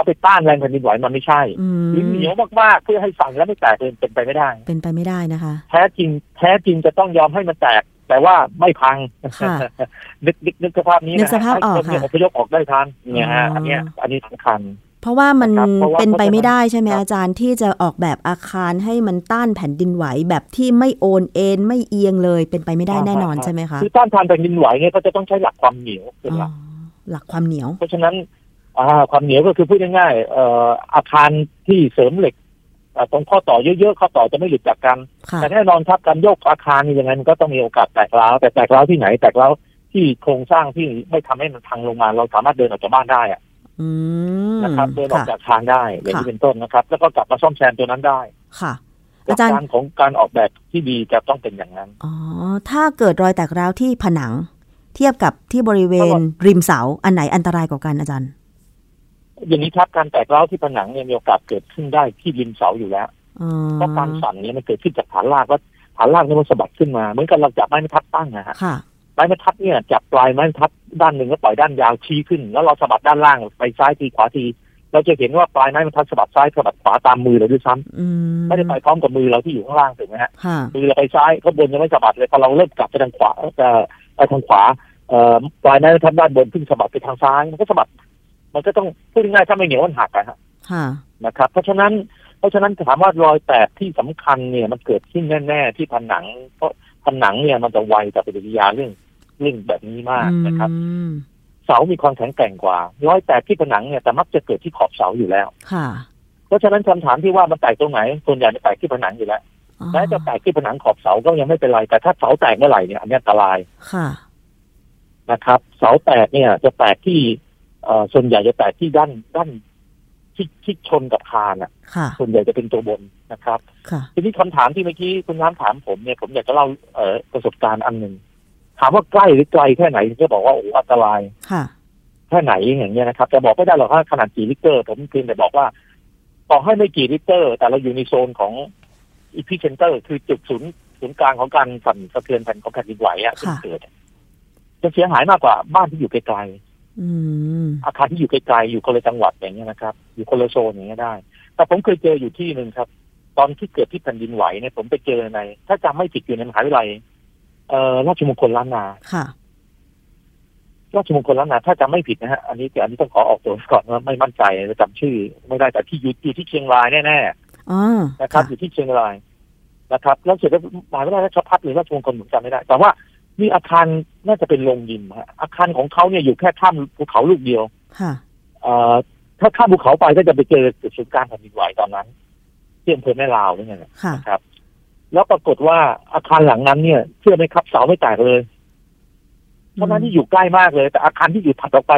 ทะก็ไปต้านแรงแผ่นดินไหวมันไม่ใช่อืมหรือเหนียวมากๆเพื่อให้สั่นแล้วไม่แตกเป็นเป็นไปไม่ได้ เป็นไปไม่ได้นะคะ แท้จริงแท้จริงจะต้องยอมให้มันแตก แต่ว่าไม่พังค่ะนึกนึกนึกสภาพนี้นึนะกสภาพออกให้คนเนี่ยค่ะอพยพออกได้ทันเนี่ยฮะอ๋ออัอันเนี้ยอันนี้สำคัญเพราะว่ามันนะครับเพราะว่าเป็นไปไม่ได้ใช่ไหมครับอาจารย์ที่จะออกแบบอาคารให้มันต้านแผ่นดินไหวแบบที่ไม่โอนเอ็นไม่เอียงเลยเป็นไปไม่ได้แน่นอนใช่ไหมคะคือต้านทานแผ่นดินไหวเนี่ยก็จะต้องใช้หลักความเหนียวเป็นอ๋หอลักหลักความเหนียว เพราะฉะนั้น อ่าความเหนียวก็คือพูดง่ายๆเอ่ออาคารที่เสริมเหล็กอ่าตรงข้อต่อเยอะๆข้อต่อจะไม่หลุดจากกันค่ะแต่แน่นอนครับการโยกอาคารนี่ยังไงมันก็ต้องมีโอกาสแตกร้าวแต่แตกร้าวที่ไหนแตกร้าวที่โครงสร้างที่ไม่ทำให้มันพังลงมา เราสามารถเดินออกจากบ้านได้อะอืมนะครับเดินออกค่ะจากทางได้อย่างนี้ค่ะเป็นต้นนะครับ แล้วก็กลับมาซ่อมแซมตัวนั้นได้ค่ะหลัอากจารย์การของการออกแบบที่ดีจะต้องเป็นอย่างนั้นอ๋อถ้าเกิดรอยแตกร้าวที่ผนัง เทียบกับที่บริเวณครับริมเสาอันไหนอันตรายกว่ากันอาจารย์ อย่างนี้ครับการแตกร้าวที่ผนังเนี่ยมีโอกาสเกิดขึ้นได้ที่ริมเสาอยู่แล้วอ๋อเพราะการสั่นเนี่ยมันเกิดขึ้นจากฐานรากว่าฐานรากเนี่ยมันสะบัดขึ้นมาเหมือนกับเราจับไม้บรรทัดตั้งนะฮะค่ะไม้บรรทัดเนี่ยจับปลายไม้บรรทัดด้านหนึ่งแล้วปล่อยด้านยาวชี้ขึ้น แล้วเราสะบัดด้านล่างไปซ้ายทีขวาทีเราจะเห็นว่าปลายไม้บรรทัดสะบัดซ้ายสะบัดขวาตามมือเราด้วยซ้ำอืมไม่ได้ไปพร้อมกับมือเราที่อยู่ข้างล่างถูกไหมฮะค่ะมือเราไปซ้ายข้างบนยังไม่สะบัดเลยพอเราเริ่มกลับไปทางขวาจะไปทางขวาเอ่อปลายไม้บรรทัดด้านบนเพิ่งสะบัดไปทางซ้ายมันก็สะบัด มันก็ต้องพูดง่ายๆถ้าไม่เหนียวมันหักอะฮะค่ะนะครับ เพราะฉะนั้นเพราะฉะนั้นถามว่ารอยแตกที่สำคัญเนี่ยมันเกิดขึ้นแน่ๆที่ผนัง เพราะผนังเนี่ยมันจะไวต่อปฏิกิริยาเรื่องเรื่องแบบนี้มากนะครับอืมเสามีความแข็งแกร่งกว่า รอยแตกที่ผนังเนี่ยแต่มักจะเกิดที่ขอบเสาอยู่แล้วค่ะ เพราะฉะนั้นคำถามที่ว่ามันแตกตรงไหนส่วนใหญ่จะแตกที่ผนังอยู่แล้วอ๋อแม้จะแตกที่ผนังขอบเสาก็ยังไม่เป็นไรแต่ถ้าเสาแตกเมื่อไหร่เนี่ยอันนี้อันตรายค่ะนะครับ เสาแตกเนี่ย จะแตกที่เอ่อ ส่วนใหญ่จะแตกที่ด้านด้านที่ที่ชนกับคานอะค่ะส่วนใหญ่จะเป็นตัวบนนะครับค่ะทีนี้คำถามที่เมื่อกี้คุณน้ำถามผมเนี่ยผมอยากจะเล่าเอ่อประสบการณ์อันหนึ่งถามว่าใกล้หรือไกลแค่ไหนถึงจะบอกว่าโอ้อันตรายค่ะแค่ไหนอย่างเงี้ยนะครับ จะบอกไม่ได้หรอกว่าขนาดกี่ริกผมเพียงแต่บอกว่าต่อให้ไม่กี่ริกแต่เราอยู่ในโซนของ epicenter คือจุดศูนย์ศูนย์กลางของการสั่นสะเทือนแผ่นของแผ่นดินไหวอะที่ค่ะเกิดอะจะเสียหายมากกว่าบ้านที่อยู่ไกลอืมๆ อาคารที่อยู่ไกลๆอยู่คนละจังหวัดอย่างเงี้ยนะครับ อยู่คนละโซนอย่างเงี้ยได้ แต่ผมเคยเจออยู่ที่หนึ่งครับ ตอนที่เกิดที่แผ่นดินไหวเนี่ยผมไปเจอใน ถ้าจำไม่ผิดอยู่ในมหาวิทยาลัยเอ่อราชมงคลล้านนาค่ะราชมงคลล้านนาถ้าจำไม่ผิดนะฮะอันนี้อันนี้ต้องขอออกตัวก่อนว่าไม่มั่นใจจำชื่อ ไม่ได้แต่ที่อยู่อยู่ที่เชียงรายแน่ๆอ๋อนะครับ อยู่ที่เชียงรายนะครับแล้วเสร็จแล้วมหาวิทยาลัยราชภัฏหรือราชมงคลผมจำไม่ได้ แต่ว่า มีอาคารน่าจะเป็นโรงยิมฮะอาคารของเขาเนี่ยอยู่แค่ข้ามภูเขาลูกเดียวค่ะเอ่อถ้าข้ามภูเขาไปก็จะไปเจอจุดศูนย์กลางแผ่นดินไหวตอนนั้นที่อำเภอแม่ลาวนี่ไงค่ะนะครับ แล้วปรากฏว่าอาคารหลังนั้นเนี่ยเชื่อไหมครับเสาไม่แตกเลยเพราะนั้นที่อยู่ใกล้มากเลย แต่อาคารที่อยู่ถัดออกไป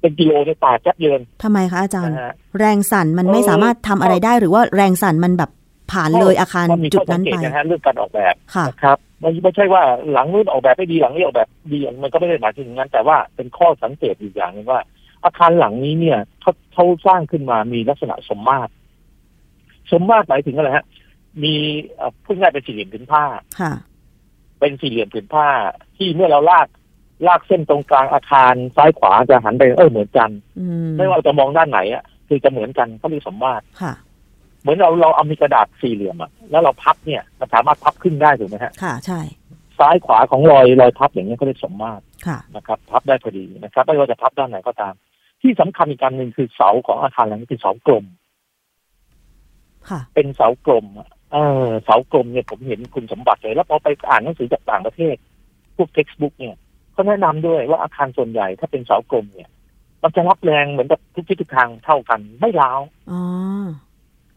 เป็นกิโลเนี่ยแตกยับเยินทำไมคะอาจารย์นะฮะแรงสั่นมันไม่เออสามารถทำอะไรได้หรือว่าแรงสั่นมันแบบผ่านเลยอาคารมันมีจุข้ดอสันั้งนเกตไปนะฮะเรื่องการออกแบบค่ะนะครับ ไม่ไม่ใช่ว่าหลังนู้นออกแบบไม่ดีหลังนี้ออกแบบดีมันก็ไม่ได้หมายถึงอย่างนั้น แต่ว่าเป็นข้อสังเกตอีกอย่างหนึงว่า อาคารหลังนี้เนี่ยเขาเขาสร้างขึ้นมามีลักษณะสมมาตรสมมาตรหมายถึงอะไรฮะ มีเอ่อพูดง่ายเป็นสี่เหลี่ยมผืนผ้าค่ะเป็นสี่เหลี่ยมผืนผ้า ที่เมื่อเราลากลากเส้นตรงกลางอาคารซ้ายขวาจะหันไปเออเหมือนกันอืมไม่ว่าจะมองด้านไหนอะคือจะเหมือนกันเขาเรียกสมมาตรค่ะเห มือนเราเราเอามีกระดาษสี่เหลี่ยมอะแล้วเราพับเนี่ยมันสามารถพับขึ้นได้ถูกไหมฮะค่ะใช่ ซ้ายขวาของรอยรอยพับอย่างนี้ยเขาเรียกสมมาตรค่ะนะครับพับได้พอดีนะครับไม่ว่าจะพับด้านไหนก็ตาม ที่สำคัญอีกการหนึ่งคือเสาของอาคารหลังนี้เป็นเสากลมค่ะ เป็นเสากลมอะเออเสากลมเนี่ยผมเห็นคุณสมบัติเลยแล้วพอไปอ่านหนังสือจากต่างประเทศ พวกเท็กซ์บุ๊กเนี่ยเขาแนะนำด้วยว่าอาคารส่วนใหญ่ถ้าเป็นเสากลมเนี่ย มันจะรับแรงเหมือนกับทุกทิศทุกทางเท่ากันไม่ร้าว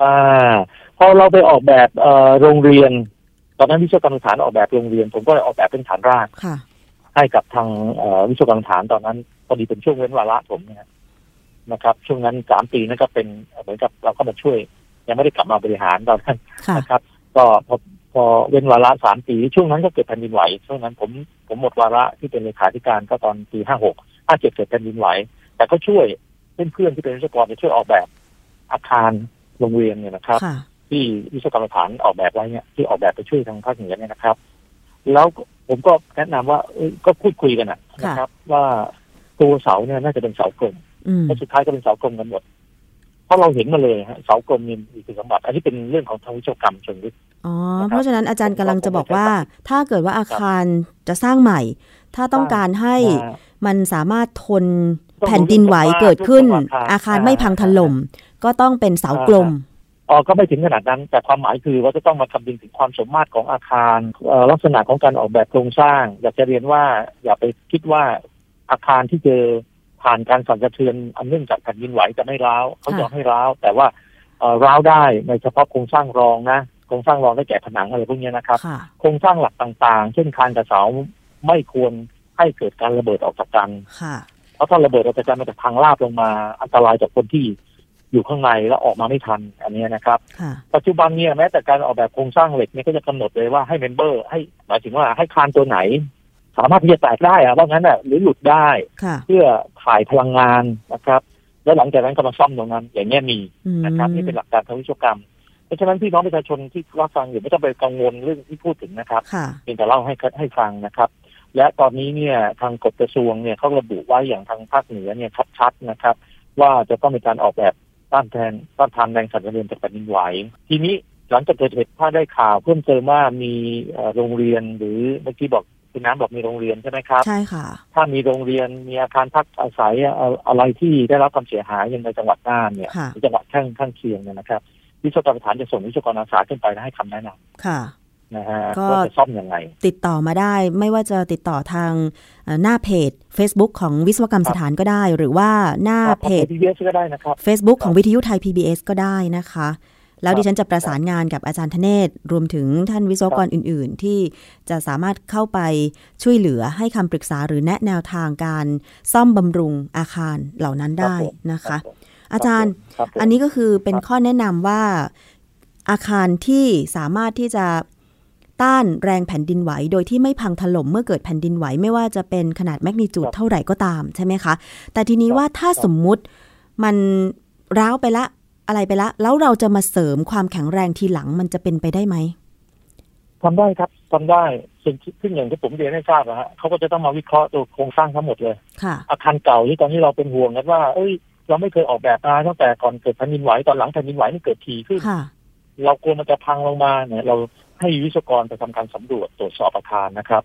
อ๋ออ่าพอเราไปออกแบบเอ่อโรงเรียน ตอนนั้นวิศวกรรมสถานออกแบบโรงเรียน ผมก็เลยออกแบบเป็นฐานรากค่ะ ให้กับทางเอ่อวิศวกรรมสถานตอนนั้นพอดีเป็นช่วงเว้นวาระผมเนี่ยนะครับ ช่วงนั้นสามปีนั่นก็เป็นเหมือนกับเราก็มาช่วย ยังไม่ได้กลับมาบริหารตอนนั้นค่ะนะครับ ก็พอพอเว้นวาระสามปี ช่วงนั้นก็เกิดแผ่นดินไหวช่วงนั้นผมผมหมดวาระที่เป็นเลขาธิการก็ตอนปีห้าหกห้าเจ็ดเกิดแผ่นดินไหว แต่ก็ช่วยเพื่อนๆที่เป็นวิศวกรไปช่วยออกแบบอาคาร โรงเรียนเนี่ยนะครับค่ะที่วิศวกรรมสถานออกแบบไว้เนี่ยที่ออกแบบไปช่วยทางภาคเหนือเนี่ยนะครับ แล้วผมก็แนะนำว่าเอ้ยก็พูดคุยกันนะนะครับ ว่าตัวเสาเนี่ยน่าจะเป็นเสากลมอืมแล้วสุดท้ายก็เป็นเสากลมกันหมดเพราะเราเห็นมาเลยฮะเสากลมนี่มีคุณสมบัติอันนี้เป็นเรื่องของทางวิศวกรรมเชิงลึกอ๋อนะครับเพราะฉะนั้นอาจารย์กำลังจะบอกว่า ถ้าเกิดว่าอาคารจะสร้างใหม่ ถ้าต้องการให้อ่ามันสามารถทนต้องดูแผ่นดินไหวเกิดขึ้นเรื่องของอาคารอาคารไม่พังถล่ม ก็ต้องเป็นเสากลมอ๋อก็ไม่ถึงขนาดนั้น แต่ความหมายคือว่าจะต้องมาคำนึงถึงความสมมาตรของอาคารเอ่อลักษณะของการออกแบบโครงสร้าง อยากจะเรียนว่าอย่าไปคิดว่าอาคารที่เจอผ่านการสั่นสะเทือนอันเนื่องจากแผ่นดินไหวจะไม่ร้าวเขายอมให้ร้าว แต่ว่าเอ่อร้าวได้ในเฉพาะโครงสร้างรองนะโครงสร้างรองได้แก่ผนังอะไรพวกเนี้ยนะครับค่ะโครงสร้างหลักต่างๆ เช่นคานกับเสาไม่ควรให้เกิดการระเบิดออกจากกันค่ะเพราะถ้าระเบิดออกจากกันมันจะพังราบลงมาอันตรายจากคนที่ อยู่ข้างในแล้วออกมาไม่ทันอันเนี้ยนะครับค่ะปัจจุบันเนี่ยแม้แต่การออกแบบโครงสร้างเหล็กเนี่ยก็จะกำหนดเลยว่าให้เมมเบอร์ ให้หมายถึงว่าให้คานตัวไหน สามารถที่จะแตกได้อะว่างั้นอะหรือหลุดได้ค่ะเพื่อถ่ายพลังงานนะครับ แล้วหลังจากนั้นก็มาซ่อมตรงนั้น อย่างเงี้ยมีอืมนะครับนี่เป็นหลักการทางวิศวกรรมเพราะฉะนั้นพี่น้องประชาชนที่รับฟังอยู่ไม่ต้องไปกังวลเรื่องที่พูดถึงนะครับค่ะเพียงแต่เล่าให้ให้ฟังนะครับ และตอนนี้เนี่ยทางกฎกระทรวงเนี่ยเขาระบุไว้อย่างทางภาคเหนือเนี่ยชัดๆนะครับ ว่าจะต้องมีการออกแบบ ต้านแทนต้านทานแรงสั่นสะเทือนจากแผ่นดินไหว ทีนี้หลังจากเกิดเหตุถ้าได้ข่าวเพิ่มเติมว่ามีเอ่อโรงเรียนหรือเมื่อกี้บอกคุณน้ำบอกมีโรงเรียนใช่ไหมครับ ใช่ค่ะ ถ้ามีโรงเรียนมีอาคารพักอาศัยเอ่ออะไรที่ได้รับความเสียหายอย่างในจังหวัดน่านเนี่ยค่ะหรือจังหวัดข้างข้างเคียงเนี่ยนะครับวิศวกรรมสถานจะส่งวิศวกรอาสาขึ้นไปและให้คำแนะนค่ะำ นะฮะก็ว่าจะซ่อมยังไง ติดต่อมาได้ไม่ว่าจะติดต่อทางเอ่อหน้าเพจ Facebook ของวิศวกรรมสถานก็ได้ หรือว่าหน้าเพจพีบีเอสก็ได้นะครับ Facebook ของวิทยุไทย PBS ก็ได้นะคะ แล้วครับดิฉันจะประสานงานกับอาจารย์ธเนศรวมถึงท่านวิศวกรอื่น ๆ ที่จะสามารถเข้าไปช่วยเหลือให้คำปรึกษาหรือแนะแนวทางการซ่อมบำรุงอาคารเหล่านั้นได้นะคะ อาจารย์ครับผมอันนี้ก็คือเป็นครับข้อแนะนำว่าอาคารที่สามารถที่จะ ต้านแรงแผ่นดินไหว โดยที่ไม่พังถล่มเมื่อเกิดแผ่นดินไหวไม่ว่าจะเป็นขนาดแมกนิจูดเท่าไหร่ก็ตามใช่ไหมคะ แต่ทีนี้ว่าถ้าสมมุติมันร้าวไปละอะไรไปละ แล้วเราจะมาเสริมความแข็งแรงทีหลังมันจะเป็นไปได้ไหมทำได้ครับทำได้ซึ่งซึ่งอย่างที่ผมเรียนให้ทราบนะฮะเขาก็จะต้องมาวิเคราะห์ตัวโครงสร้างทั้งหมดเลยค่ะอาคารเก่าที่ตอนนี้เราเป็นห่วงกันว่า เอ้ย เราไม่เคยออกแบบมาตั้งแต่ก่อนเกิดแผ่นดินไหวตอนหลังแผ่นดินไหวนี่เกิดทีขึ้นค่ะเรากลัวมันจะพังลงมาเนี่ย เรา ให้วิศวกรไปทำการสำรวจตรวจสอบอาคารนะครับ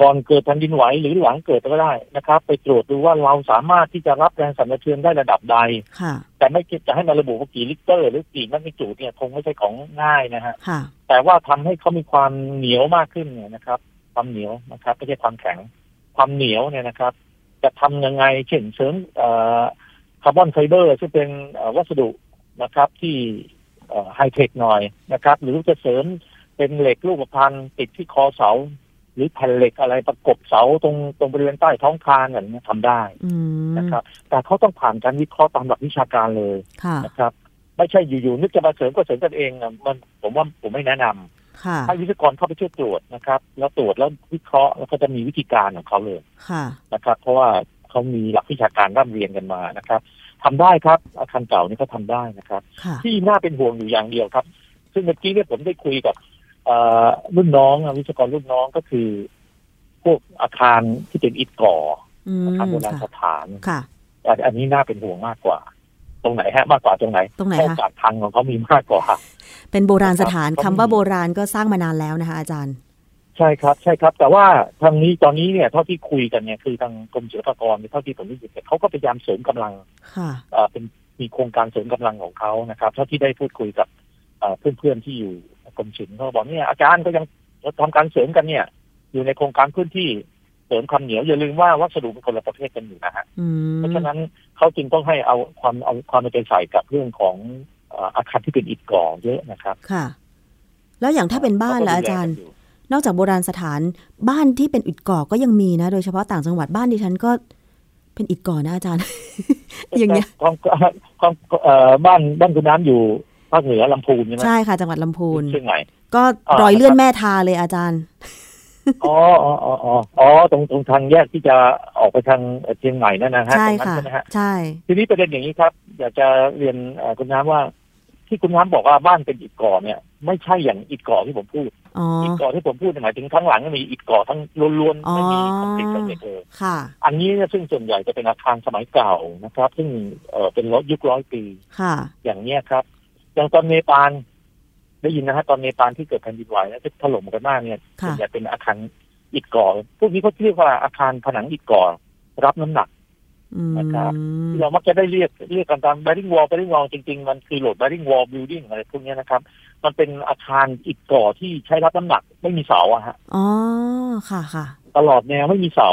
ก่อนเกิดแผ่นดินไหวหรือหลังเกิดก็ได้นะครับ ไปตรวจดูว่าเราสามารถที่จะรับแรงสั่นสะเทือนได้ระดับใดค่ะแต่ไม่คิดจะให้มาระบุว่ากี่ริกเตอร์หรือกี่ magnitude เนี่ยคงไม่ใช่ของง่ายนะฮะค่ะแต่ว่าทำให้เขามีความเหนียวมากขึ้นเนี่ยนะครับ ความเหนียวนะครับไม่ใช่ความแข็ง ความเหนียวเนี่ยนะครับ จะทำยังไงเช่นเสริมเอ่อ carbon fiber ซึ่งเป็นเอ่อวัสดุนะครับที่ไฮเทคหน่อยนะครับ หรือจะเสริม เป็นเหล็กรูปพรรณติดที่คอเสา หรือแผ่นเหล็กอะไรประกบเสาตรงตรงบริเวณใต้ท้องคานอย่างนี้ยทำได้อืมนะครับ แต่เขาต้องผ่านการวิเคราะห์ตามหลักวิชาการเลยค่ะนะครับ ไม่ใช่อยู่ๆนึกจะมาเสริมก็เสริมกันเองอะมันผมว่าผมไม่แนะนำค่ะให้วิศวกรเข้าไปช่วยตรวจนะครับ แล้วตรวจแล้ววิเคราะห์แล้วก็จะมีวิธีการของเขาเลยค่ะนะครับ เพราะว่าเขามีหลักวิชาการร่ำเรียนกันมานะครับทำได้ครับ อาคารเก่านี่ก็ทำได้นะครับค่ะที่น่าเป็นห่วงอยู่อย่างเดียวครับ ซึ่งเมื่อกี้เนี่ยผมได้คุยกับเอ่อ รุ่นน้องอะวิศวกรรุ่นน้องก็คือ พวกอาคารที่เป็นอิฐก่ออืมอาคารโบราณค่ะสถานค่ะอันอันนี้น่าเป็นห่วงมากกว่า ตรงไหนฮะมากกว่าตรงไหนตรงไหนเพาะคะโอกาสพังของเขามีมากกว่าเป็นโบราณสถานครับคำว่าโบราณก็สร้างมานานแล้วนะคะ อาจารย์ ใช่ครับ ใช่ครับ แต่ว่าทางนี้ตอนนี้เนี่ยเท่าที่คุยกันเนี่ยคือทางกรมศิลปากรเนี่ยเท่าที่ผมได้ยินเนี่ยเขาก็พยายามเสริมกำลังค่ะเอ่อเป็นมีโครงการเสริมกำลังของเขานะครับ เท่าที่ได้พูดคุยกับเอ่อเพื่อนๆที่อยู่ กรมศิลป์เขาบอกเนี่ยอาจารย์ก็ยังทำการเสริมกันเนี่ย อยู่ในโครงการพื้นที่เสริมความเหนียวอย่าลืมว่าวัสดุเป็นคนละประเภทกันอยู่นะฮะอืมเพราะฉะนั้นเขาจึงต้องให้เอาความเอาความเอาใจใส่กับเรื่องของเอ่ออาคารที่เป็นอิฐก่อเยอะนะครับค่ะ แล้วอย่างถ้าเป็นบ้านล่ะอาจารย์เขก็ดูแลกันนอกจากโบราณสถานบ้านที่เป็นอิฐก่อก็ยังมีนะ โดยเฉพาะต่างจังหวัดบ้านดิฉันก็เป็นอิฐก่อนะอาจารย์ อย่างเงี้ยความความเอ่อบ้านบ้านคุณน้ำอยู่ ภาคเหนือลำพูนใช่ไหมใช่ค่ะ จังหวัดลำพูนเชียงใหม่ก็อ่ารอยเลื่อนแม่ทาเลยอาจารย์อ๋ออ๋ออ๋ออ๋ออ๋อตรงตรงทางแยกที่จะออกไปทางเอ่อเชียงใหม่นั่นนะฮะใช่ตรงนั้นค่ะใช่ไหมฮะใช่ ทีนี้ประเด็นอย่างนี้ครับ อยากจะเรียนเอ่อคุณน้ำว่า ที่คุณน้ำบอกว่าบ้านเป็นอิฐก่อเนี่ย ไม่ใช่อย่างอิฐก่อที่ผมพูดอ๋ออิฐก่อที่ผมพูดหมายถึงทั้งหลังก็มีอิฐก่อทั้งล้วนอ๋อๆไม่มีคอนกรีตสำเร็จเลยค่ะอันนี้เนี่ยซึ่งส่วนใหญ่จะเป็นอาคารสมัยเก่านะครับ ซึ่งเอ่อเป็นร้อยยุคร้อยปีค่ะอย่างเนี้ยครับ อย่างตอนเนปาลได้ยินนะฮะตอนเนปาลที่เกิดแผ่นดินไหวแล้วที่ถล่มกันมากเนี่ยค่ะส่วนใหญ่เป็นอาคารอิฐก่อ พวกนี้เขาเรียกว่าอาคารผนังอิฐก่อ รับน้ำหนักอืมนะครับที่เรามักจะได้เรียกเรียกกันตาม bearing wall bearing wall จริงๆ มันคือ load bearing wall building อะไรพวกเนี้ยนะครับ มันเป็นอาคารอิฐก่อที่ใช้รับน้ำหนัก ไม่มีเสาอะฮะอ๋อค่ะค่ะ ตลอดแนวไม่มีเสา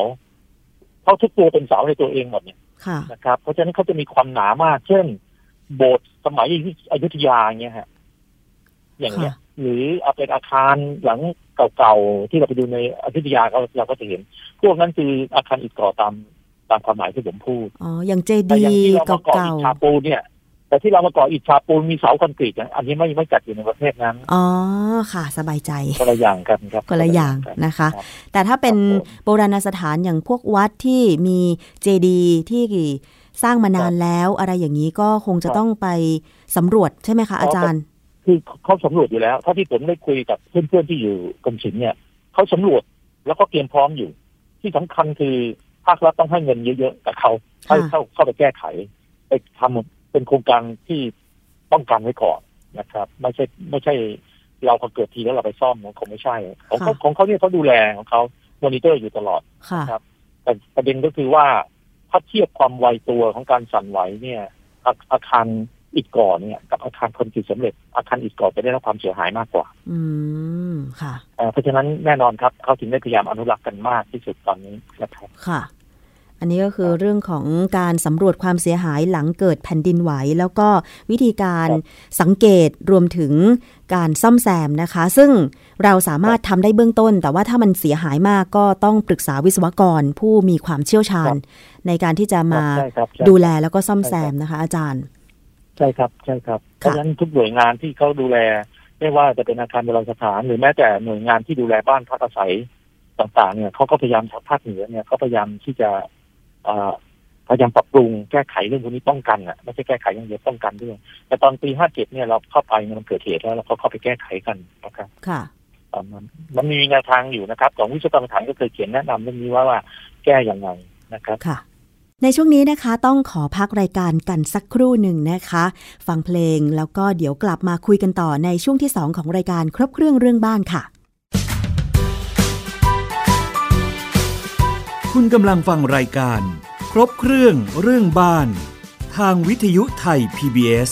เขาทุกตัวเป็นเสาในตัวเองหมดเนี่ยค่ะนะครับ เพราะฉะนั้นเขาจะมีความหนามาก เช่น โบสถ์สมัยอยุธยาอย่างเงี้ยฮะ อย่างเงี้ยค่ะหรือเอาเป็นอาคารหลังเก่าๆที่เราไปดูในอยุธยาเราเราก็จะเห็น พวกนั้นคืออาคารอิฐก่อตามตามความหมายที่ผมพูดอ๋ออย่างเจแต่ดีอย่างที่เรามาก่อเก่าอิฐชาปูนเนี่ยแต่ที่เรามาก่ออิฐชาปูนมีเสาคอนกรีตเนี่ยอันนี้ไม่ไม่จัดอยู่ในประเภทนั้นๆอ๋อค่ะ สบายใจคนละอย่างกันครับคนละอย่างนะคะรับแต่ถ้าเป็นครับผมโบราณสถานอย่างพวกวัดที่มีเจดีที่ สร้างมานานแล้ว อะไรอย่างนี้ก็คงจะครับต้องไปสำรวจใช่ไหมคะอาจารย์ คือเขาสำรวจอยู่แล้วเท่าที่ผมได้คุยกับเพื่อนๆที่อยู่กรมศิลป์เนี่ยเขาสำรวจแล้วก็เตรียมพร้อมอยู่ ที่สำคัญคือภาครัฐต้องให้เงินเยอะๆกับเขาให้ค่ะเข้าเข้าไปแก้ไขไปทำเป็นโครงการที่ป้องกันไว้ก่อนนะครับ ไม่ใช่ไม่ใช่เราพอเกิดทีแล้วเราไปซ่อมมันคงไม่ใช่ ของเขาของเขาเนี่ยเขาดูแลของเขามอนิเตอร์อยู่ตลอดค่ะครับแต่ประเด็นก็คือว่า ถ้าเทียบความไวตัวของการสั่นไหวเนี่ยอาอาคารอิฐก่อเนี่ย กับอาคารคอนกรีตสำเร็จอาคารอิฐก่อจะได้รับความเสียหายมากกว่า อืมค่ะเอ่อเพราะฉะนั้นแน่นอนครับเขาถึงได้พยายามอนุรักษ์กันมากที่สุดตอนนี้นะครับค่ะ อันนี้ก็คือเรื่องของการสำรวจความเสียหายหลังเกิดแผ่นดินไหว แล้วก็วิธีการครับสังเกตรวมถึงการซ่อมแซมนะคะ ซึ่งเราสามารถทำได้เบื้องต้น แต่ว่าถ้ามันเสียหายมากก็ต้องปรึกษาวิศวกรผู้มีความเชี่ยวชาญ ในการที่จะมาใช่ครับใช่ดูแลแล้วก็ซ่อมแซมนะคะ อาจารย์ ใช่ครับใช่ครับเพราะฉะนั้นทุกหน่วยงานที่เขาดูแลไม่ว่าจะเป็นอาคารโบราณสถาน หรือแม้แต่หน่วยงานที่ดูแลบ้านพักอาศัยต่างๆเนี่ยเขาก็พยายามภาคเหนือเนี่ยเขาพยายามที่จะเอ่อ พยายามปรับปรุงแก้ไขเรื่องพวกนี้ป้องกันอะไม่ใช่แก้ไขอย่างเดียวป้องกันด้วย แต่ตอนปีห้าเจ็ดเนี่ยเราเข้าไปเนี่ยมันเกิดเหตุแล้วเราก็เข้าไปแก้ไขกันนะครับค่ะตอนนั้นมันมีแนวทางอยู่นะครับของวิศวกรรมฐานก็เคยเขียนแนะนำเรื่องนี้ว่าว่าแก้อย่างไงนะครับค่ะในช่วงนี้นะคะต้องขอพักรายการกันสักครู่หนึ่งนะคะ ฟังเพลงแล้วก็เดี๋ยวกลับมาคุยกันต่อในช่วงที่ 2 ของรายการครบเครื่องเรื่องบ้านค่ะ คุณกำลังฟังรายการ ครบเครื่องเรื่องบ้าน ทางวิทยุไทย PBS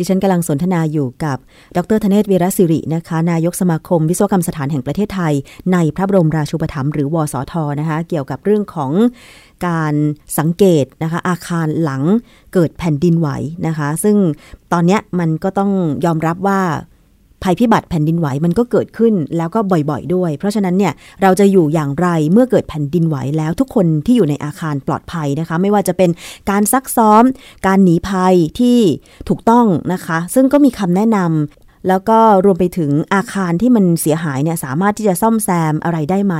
ดิฉันกำลังสนทนาอยู่กับ ดรธเนศวีรศิรินะคะ นายกสมาคมวิศวกรรมสถานแห่งประเทศไทย ในพระบรมราชูปถัมภ์หรือวสทนะคะ เกี่ยวกับเรื่องของการสังเกตนะคะ อาคารหลังเกิดแผ่นดินไหวนะคะ ซึ่งตอนนี้มันก็ต้องยอมรับว่า ภัยพิบัติแผ่นดินไหวมันก็เกิดขึ้นแล้วก็บ่อยๆด้วย เพราะฉะนั้นเนี่ยเราจะอยู่อย่างไรเมื่อเกิดแผ่นดินไหวแล้วทุกคนที่อยู่ในอาคารปลอดภัยนะคะ ไม่ว่าจะเป็นการซักซ้อม การหนีภัยที่ถูกต้องนะคะ ซึ่งก็มีคำแนะนำแล้วก็รวมไปถึงอาคารที่มันเสียหายเนี่ยสามารถที่จะซ่อมแซมอะไรได้ไหม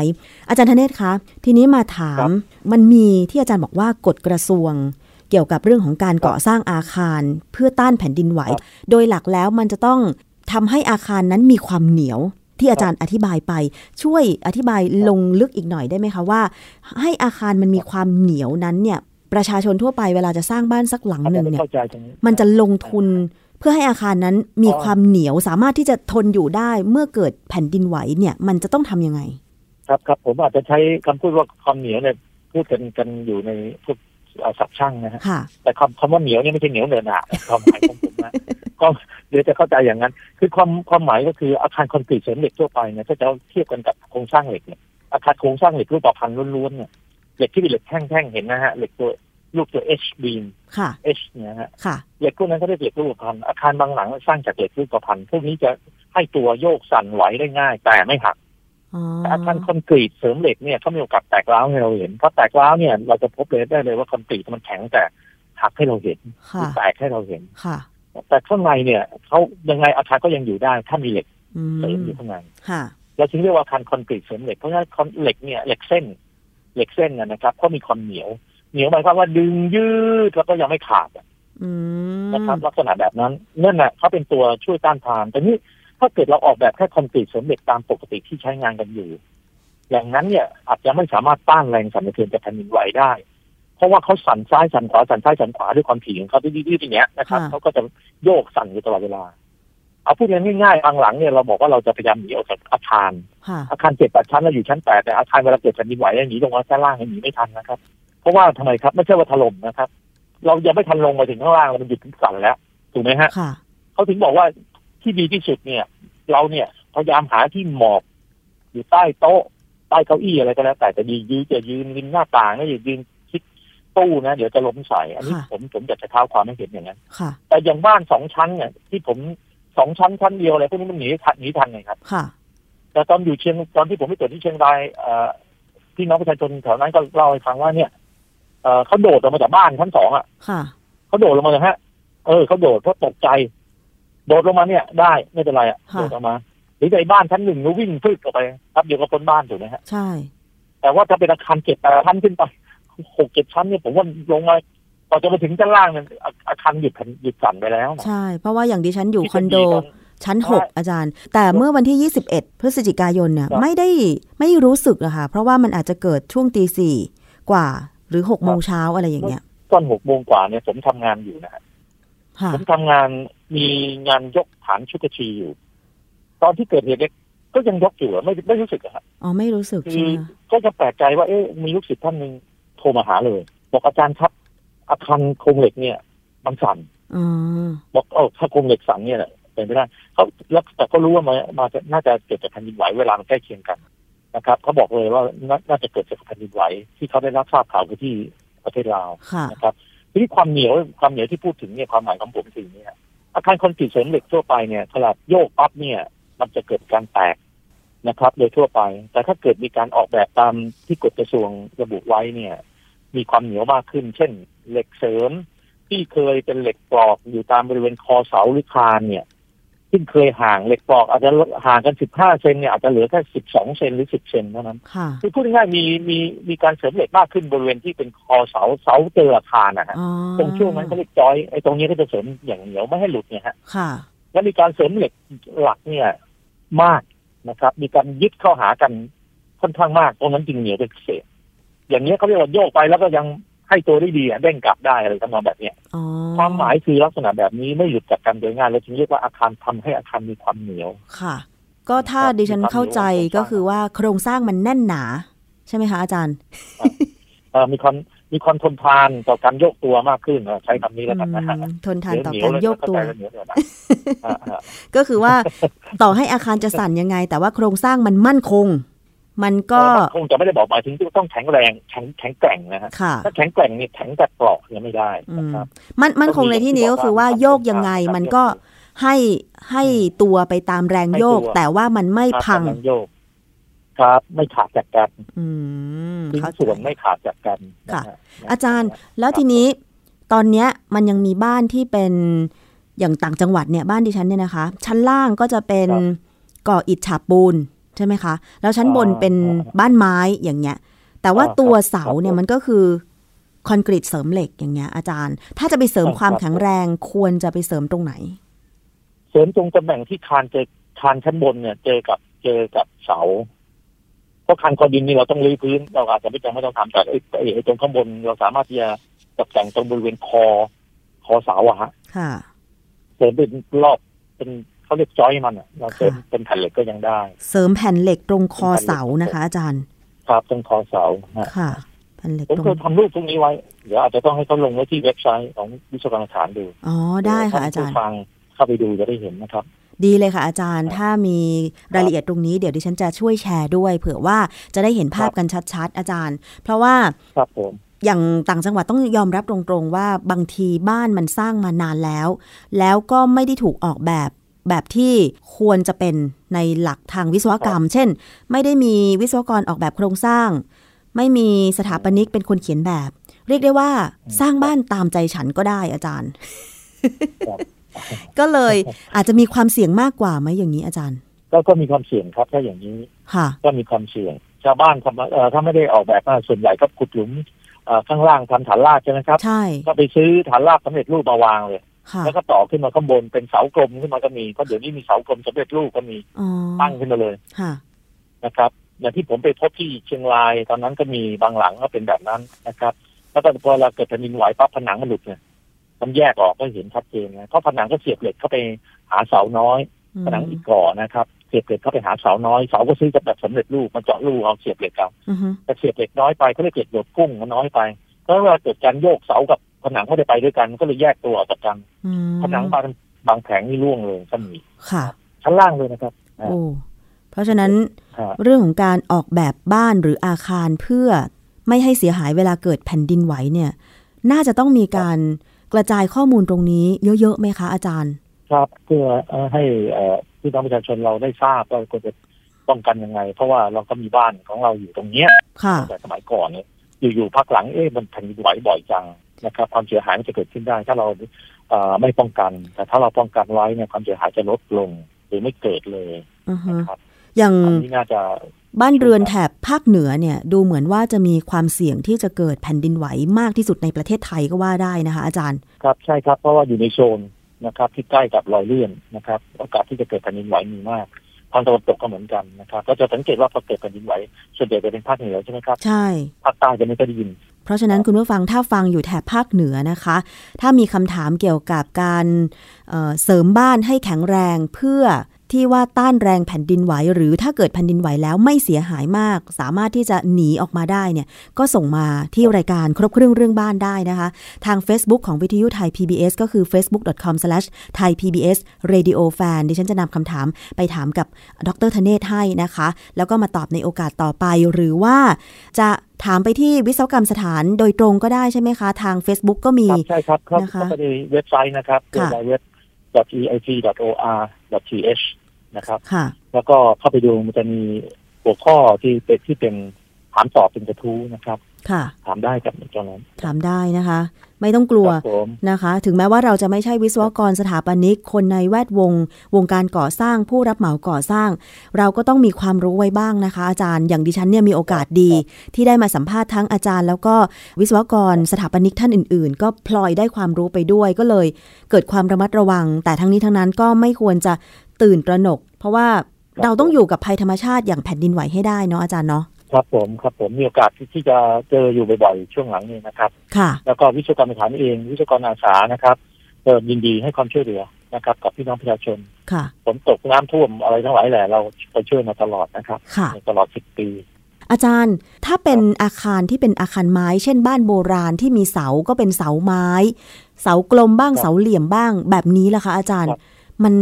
อาจารย์ธเนศคะ ทีนี้มาถามมันมีที่อาจารย์บอกว่ากฎกระทรวง เกี่ยวกับเรื่องของการก่อสร้างอาคาร เพื่อต้านแผ่นดินไหว โดยหลักแล้วมันจะต้อง ทำให้อาคารนั้นมีความเหนียวที่อาจารย์อธิบายไป ช่วยอธิบายลงลึกอีกหน่อยได้ไหมคะว่า ให้อาคารมันมีความเหนียวนั้นเนี่ยประชาชนทั่วไปเวลาจะสร้างบ้านสักหลังหนึ่งเนี่ยเข้าใจตรงนี้มันจะลงทุนเพื่อให้อาคารนั้นมีความเหนียวสามารถที่จะทนอยู่ได้เมื่อเกิดแผ่นดินไหวเนี่ย มันจะต้องทำยังไง ครับครับผมอาจจะใช้คำพูดว่าความเหนียวเนี่ยพูดกันกันอยู่ในพวก เอ่อศัพท์ช่างนะฮะค่ะแต่คำคำว่าเหนียวเนี่ยไม่ใช่เหนียวเนินหนาความหมายของผมนะก็เดี๋ยวจะเข้าใจอย่างนั้น คือความความหมายก็คืออาคารคอนกรีตเสริมเหล็กทั่วไปเนี่ยถ้าจะเอาเทียบกันกับโครงสร้างเหล็กเนี่ยอาคารโครงสร้างเหล็กรูปประพันธ์ล้วนๆเนี่ยเหล็กที่เป็นเหล็กแท่งๆเห็นนะฮะเหล็กตัวลูกตัว H beam ค่ะ H เนี่ยฮะค่ะเหล็กพวกนั้นก็เรียกเหล็กรูปประพันธ์อาคารบางหลังสร้างจากเหล็กรูปประพันธ์พวกนี้จะให้ตัวโยกสั่นไหวได้ง่าย แต่ไม่หัก อ๋อแต่อาคารคอนกรีตเสริมเหล็กเนี่ยเขามีโอกาสแตกร้าวให้เราเห็นเพราะแตกร้าวเนี่ยเราจะพบเลยได้เลยว่าคอนกรีตมันแข็งแต่หักให้เราเห็นหค่ะรือแตกให้เราเห็นค่ะ แต่ข้างในเนี่ยเขายังไงอาคารก็ยังอยู่ได้ถ้ามีเหล็กอืเสริมมอยู่ข้างในค่ะเราจึงเรียกว่าอาคารคอนกรีตเสริมเหล็กเพราะฉะนั้นคอนเหล็กเนี่ยเหล็กเส้น เหล็กเส้นนะนะครับเขามีความเหนียว เหนียวหมายความว่าดึงยืดแล้วก็ยังไม่ขาดอะอืมนะครับลักษณะแบบนั้นนั่นแหละเขาเป็นตัวช่วยต้านทานแต่นี่ ถ้าเกิดเราออกแบบแค่คอนกรีตเสริมเหล็กตามปกติที่ใช้งานกันอยู่ อย่างนั้นเนี่ยอาจจะไม่สามารถต้านแรงสั่นสะเทือนจากแผ่นดินไหวได้ เพราะว่าเขาสั่นซ้ายสั่นขวาสั่นซ้ายสั่นขวาด้วยความถี่ของเขาที่ดื้อๆอย่างเงี้ยนะครับเขาก็จะโยกสั่นอยู่ตลอดเวลา เอาพูดง่ายๆบางหลังเนี่ยเราบอกว่าเราจะพยายามหนีออกจากอาคาร อาคารเจ็ดแปดชั้นเราอยู่ชั้นแปดแต่อาคารเวลาเกิดแผ่นดินไหวเนี่ยหนีลงมาชั้นล่างเนี่ยหนีไม่ทันนะครับ เพราะว่าทำไมครับไม่ใช่ว่าถล่มนะครับ เรายังไม่ทันลงมาถึงข้างล่างมันหยุดสั่นแล้วถูกไหมฮะค่ะเขาถึงบอกว่า ที่ดีที่สุดเนี่ย เราเนี่ยพยายามหาที่หมอบอยู่ใต้โต๊ะใต้เก้าอี้อะไรก็แล้ว แต่แต่ดียืนจะยืนริมหน้าต่างนะอย่ายืนชิดตู้นะเดี๋ยวจะล้มใส่อันนี้ค่ะผมผมอยากจะเท้าความให้เห็นอย่างนั้นค่ะแต่อย่างบ้านสองชั้นเนี่ย ที่ผมสองชั้นชั้นเดียวอะไรพวกนี้มันหนีทันหนีทันไงครับค่ะแต่ตอนอยู่เชียงตอนที่ผมไปตรวจที่เชียงรายเอ่อพี่น้องประชาชนแถวนั้นก็เล่าให้ฟังว่าเนี่ยเอ่อเขาโดดออกมาจากบ้านชั้นสองอะค่ะเขาโดดลงมาเลยฮะ เออเขาโดดเพราะตกใจ โดดลงมาเนี่ยได้ไม่เป็นไรอะค่ะโดดออกมา หรือในบ้านชั้นหนึ่งแล้ววิ่งพืดออกไปครับเดี๋ยวก็พ้นบ้านถูกไหมฮะใช่ แต่ว่าถ้าเป็นอาคารเจ็ดแปดชั้นขึ้นไปหกเจ็ดชั้นเนี่ยผมว่าลงมาก่อนจะไปถึงชั้นล่างเนี่ยอาอาคารหยุดแผ่นหยุดสั่นไปแล้วนะใช่ เพราะว่าอย่างดิฉันอยู่คอนโดที่จะมีการชั้นใช่6อาจารย์ แต่เมื่อวันที่ 21 พฤศจิกายนเนี่ยครับไม่ได้ไม่รู้สึกอะค่ะ เพราะว่ามันอาจจะเกิดช่วงตีสี่กว่า หรือ6โมงเช้าอะไรอย่างเงี้ยตอนหกโมงกว่าเนี่ยผมทำงานอยู่นะฮะค่ะผมทำงาน มีงานยกฐานชุกชีอยู่ ตอนที่เกิดเหตุเนี่ยก็ยังยกอยู่อะไม่ไม่รู้สึกอะฮะอ๋อไม่รู้สึกคืใช่อไหมคะก็จะแปลกใจว่าเอ๊ะมีลูกศิษย์ท่านหนึ่งโทรมาหาเลย บอกอาจารย์ครับอาคารโครงเหล็กเนี่ย มันสั่นอ๋อบอกเออถ้าโครงเหล็กสั่นเนี่ยเป็นไปได้เขาแล้วแต่ก็รู้ว่ามามาจะน่าจะเกิดจากแผ่นดินไหวเวลามันใกล้เคียงกันนะครับเขาบอกเลยว่าน่าน่าจะเกิดจากแผ่นดินไหวที่เขาได้รับทราบข่าวคือที่ประเทศลาวค่ะนะครับทีนี้ความเหนียวความเหนียวที่พูดถึงเนี่ยความหมายของผมคืออย่างนี้ฮะ อาคารคอนกรีตเสริมเหล็กทั่วไปเนี่ยขนาดโยกปั๊บเนี่ย มันจะเกิดการแตกนะครับ โดยทั่วไป แต่ถ้าเกิดมีการออกแบบตามที่กฎกระทรวงระบุไว้เนี่ย มีความเหนียวมากขึ้น เช่น เหล็กเสริมที่เคยเป็นเหล็กกรอกอยู่ตามบริเวณคอเสาหรือคานเนี่ย ซึ่งเคยห่างเหล็กปลอกอาจจะห่างกัน 15 เซนเนี่ยอาจจะเหลือแค่ 12 เซนหรือ 10 เซนเท่านั้นค่ะคือพูดง่ายๆมีมีมีการเสริมเหล็กมากขึ้นบริเวณที่เป็นคอเสาเสาเจออาคารนะฮะอ๋อตรงช่วงนั้นเขาเรียกจอยไอ้ตรงนี้ก็จะเสริมอย่างเหนียวไม่ให้หลุดเนี่ยฮะค่ะแล้วมีการเสริมเหล็กหลักเนี่ยมากนะครับ มีการยึดเข้าหากันค่อนข้างมากตรงนั้นจึงเหนียวเป็นพิเศษอย่างนี้ยเขาเรียกว่าโยกไปแล้วก็ยัง ให้ตัวได้ดีอะเด้งกลับได้อะไรทำนองแบบเนี้ยอ๋อความหมายคือลักษณะแบบนี้ไม่หลุดจากกันโดยง่ายเลยจึงเรียกว่าอาคารทำให้อาคารมีความเหนียวค่ะ ก็ถ้าดิฉันเข้าใจก็คือว่าโครงสร้างมันแน่นหนา ใช่ไหมคะอาจารย์เอ่อมีความมีความทนทานต่อการโยกตัวมากขึ้นนะใช้คำนี้แล้วกันนะฮะอืมทนทานต่อการโยกตัวเหนีๆเหนียวๆนะอ่าอ่าก็คือว่าต่อให้อาคารจะสั่นยังไง แต่ว่าโครงสร้างมันมั่นคง มันก็เออมันคงจะไม่ได้บอกหมายถึงที่ต้องแข็งแรงแข็งแข็งแกร่งนะฮะค่ะถ้าแข็งแกร่งนี่แข็งแต่ปลอกเนี่ยไม่ได้อืนะมครับมันมันคงในที่นี้ก็คือว่าโยกยังไงมันก็ให้ให้ตัวไปตามแรงโยกให้ตัวแต่ว่ามันไม่พังกำลัโยก ครับ ไม่ขาดจากกันอืมชิ้นเข้าใจส่วนไม่ขาดจากกันค่ะนฮอาจารย์แล้วทีนี้ตอนเนี้ยมันยังมีบ้านที่เป็นอย่างต่างจังหวัดเนี่ยบ้านดิฉันเนี่ยนะคะ ชั้นล่างก็จะเป็นก่ออิฐฉาบปูนใช่ไหมคะ แล้วชั้นบนเป็นบ้านไม้อย่างเงี้ย แต่ว่าตัวเสาเนี่ยมันก็คือคอนกรีตเสริมเหล็กอย่างเงี้ยอาจารย์ ถ้าจะไปเสริมความแข็งแรงควรจะไปเสริมตรงไหน เสริมตรงตำแหน่งที่คานเจอคานชั้นบนเนี่ย เจอกับเจอกับเสา เพราะคานคอดินนี่เราต้องรื้อพื้น เราอาจจะไม่จำไม่ต้องทำแต่ไอ้ไอ้ไอ้ตรงข้างบนเราสามารถที่จะตกแต่งตรงบริเวณคอ คอเสาอะฮะค่ะเสริมเป็นรอบเป็น เขาเรียกจอยมันอะเราเสริมเป็นแผ่นเหล็กก็ยังได้ เสริมแผ่นเหล็กตรงคอเสานะคะ อาจารย์ครับตรงคอเสาฮะค่ะแผ่นเหล็กผมตรงเคยทำรูปพวกนี้ไว้ เดี๋ยวอาจจะต้องให้เขาลงไว้ที่เว็บไซต์ของวิศวกรรมสถานดูอ๋อได้ค่ะอาจารย์ท่นผู้ฟังเข้าไปดูจะได้เห็นนะครับดีเลยค่ะอาจารย์ ถ้ามีรายละเอียดตรงนี้เดี๋ยวดิฉันจะช่วยแชร์ด้วย เผื่อว่าจะได้เห็นภาพกันชัดๆ อาจารย์ เพราะว่าครับผมอย่างต่างจังหวัดต้องยอมรับตรงๆ ว่าบางทีบ้านมันสร้างมานานแล้ว แล้วก็ไม่ได้ถูกออกแบบ แบบที่ควรจะเป็นในหลักทางวิศวกรรม เช่น ไม่ได้มีวิศวกรออกแบบโครงสร้าง ไม่มีสถาปนิกเป็นคนเขียนแบบ เรียกได้ว่าสร้างบ้านตามใจฉันก็ได้อาจารย์ครับก็เลยอาจจะมีความเสี่ยงมากกว่าไหมอย่างนี้อาจารย์ ก็ก็มีความเสี่ยงครับถ้าอย่างนี้ค่ะ ก็มีความเสี่ยงชาวบ้านทำเอ่อถ้าไม่ได้ออกแบบมาส่วนใหญ่ก็ขุดหลุมเอ่อข้างล่างทำฐานรากใช่ไหมครับ ใช่ ก็ไปซื้อฐานรากสำเร็จรูปมาวางเลยค่ะ แล้วก็ต่อขึ้นมาข้างบนเป็นเสากลมขึ้นมาก็มีเพราะเดี๋ยวนี้มีเสากลมสำเร็จรูปก็มีอ๋อตั้งขึ้นมาเลยค่ะนะครับอย่างที่ผมไปพบที่เชียงราย ตอนนั้นก็มีบางหลังก็เป็นแบบนั้นนะครับ แล้วก็พอเราเกิดแผ่นดินไหวปั๊บผนังมันหลุดเนี่ยมันแยกออกก็เห็นชัดเจนนะเพราะผนังก็เสียบเหล็กเข้าไปหาเสาน้อย ผนังอีกก่อนะครับเสียบเหล็กเข้าไปหาเสาน้อยเสาก็ซื้อจากแบบสำเร็จรูปมาเจาะรูเอาเสียบเหล็กเอาอือฮึแต่เสียบเหล็กน้อยไปก็เลยเกิดโดดกุ้งมันน้อยไปเพราะว่าเกิดการโยกเสากับ ผนังไม่ได้ไปด้วยกันก็เลยแยกตัวออกจากกันอืมผนังบางบางแผงนี่ร่วงเลยก็มีค่ะ ชั้นล่างเลยนะครับโอ้เพราะฉะนั้นครับเรื่องของการออกแบบบ้านหรืออาคารเพื่อไม่ให้เสียหายเวลาเกิดแผ่นดินไหวเนี่ย น่าจะต้องมีการกระจายข้อมูลตรงนี้เยอะๆไหมคะอาจารย์ ครับเพื่อเอ่อให้เอ่อพี่น้องประชาชนเราได้ทราบว่าควรจะป้องกันยังไง เพราะว่าเราก็มีบ้านของเราอยู่ตรงเนี้ยค่ะตั้งแต่สมัยก่อนเนี่ยอยู่ๆพักหลังเอ๊ะมันแผ่นดินไหวบ่อยจัง นะครับความเสียหายมันจะเกิดขึ้นได้ ถ้าเราเอ่อไม่ป้องกัน แต่ถ้าเราป้องกันไว้เนี่ยความเสียหายจะลดลงหรือไม่เกิดเลยอือฮึนะครับอย่างอันนี้น่าจะบ้านเรือนแถบภาคเหนือเนี่ย ดูเหมือนว่าจะมีความเสี่ยงที่จะเกิดแผ่นดินไหวมากที่สุดในประเทศไทยก็ว่าได้นะคะ อาจารย์ ครับใช่ครับเพราะว่าอยู่ในโซนนะครับ ที่ใกล้กับรอยเลื่อนนะครับ โอกาสที่จะเกิดแผ่นดินไหวมีมาก ทางตะวันตกก็เหมือนกันนะครับก็จะสังเกตว่าพอเกิดแผ่นดินไหวส่วนใหญ่จะเป็นภาคเหนือใช่ไหมครับ ใช่ภาคใต้จะไม่ค่อยได้ยิน เพราะฉะนั้นคุณผู้ฟังถ้าฟังอยู่แถบภาคเหนือนะคะ ถ้ามีคำถามเกี่ยวกับการเอ่อเสริมบ้านให้แข็งแรงเพื่อ ที่ว่าต้านแรงแผ่นดินไหว หรือถ้าเกิดแผ่นดินไหวแล้วไม่เสียหายมาก สามารถที่จะหนีออกมาได้เนี่ยก็ส่งมาที่รายการครบเครื่องเรื่องบ้านได้นะคะ ทาง Facebook ของวิทยุไทย PBS ก็คือ facebook.com/thaipbsradiofan ดิฉันจะนำคำถามไปถามกับดรธเนศให้นะคะ แล้วก็มาตอบในโอกาสต่อไปหรือว่าจะถามไปที่วิศวกรรมสถานโดยตรงก็ได้ใช่ไหมคะ ทาง Facebook ก็มีครับใช่ครับครับนะคะเข้าไปในเว็บไซต์นะครับค่ะ www.eit.or.th นะครับค่ะแล้วก็เข้าไปดูมันจะมีหัวข้อที่เป็นที่เป็นถามตอบเป็นกระทู้นะครับ ค่ะ ถามได้กับตรงนั้น ถามได้นะคะ ไม่ต้องกลัวครับผมนะคะ ถึงแม้ว่าเราจะไม่ใช่วิศวกรสถาปนิก คนในแวดวง วงการก่อสร้าง ผู้รับเหมาก่อสร้าง เราก็ต้องมีความรู้ไว้บ้างนะคะ อาจารย์อย่างดิฉันเนี่ยมีโอกาสดี ที่ได้มาสัมภาษณ์ทั้งอาจารย์ แล้วก็วิศวกรสถาปนิกท่านอื่น ๆ ก็พลอยได้ความรู้ไปด้วยก็เลย เกิดความระมัดระวัง แต่ทั้งนี้ทั้งนั้นก็ไม่ควรจะตื่นตระหนก เพราะว่าเราต้องอยู่กับภัยธรรมชาติอย่างแผ่นดินไหวให้ได้เนาะอาจารย์เนาะ ครับผมครับผมมีโอกาสที่ที่จะเจออยู่บ่อยๆ ช่วงหลังนี้นะครับ ค่ะ แล้วก็วิศวกรรมสถานเอง วิศวกรอาสานะครับเปิดยินดีให้ความช่วยเหลือนะครับ กับพี่น้องประชาชนค่ะฝนตกน้ำท่วมอะไรทั้งหลายแหละเราไปช่วยมาตลอดนะครับค่ะตลอดสิบปี อาจารย์ถ้าเป็นอาคารที่เป็นอาคารไม้ เช่นบ้านโบราณที่มีเสาก็เป็นเสาไม้ เสากลมบ้างครับเสาเหลี่ยมบ้าง แบบนี้ล่ะคะอาจารย์ครับมัน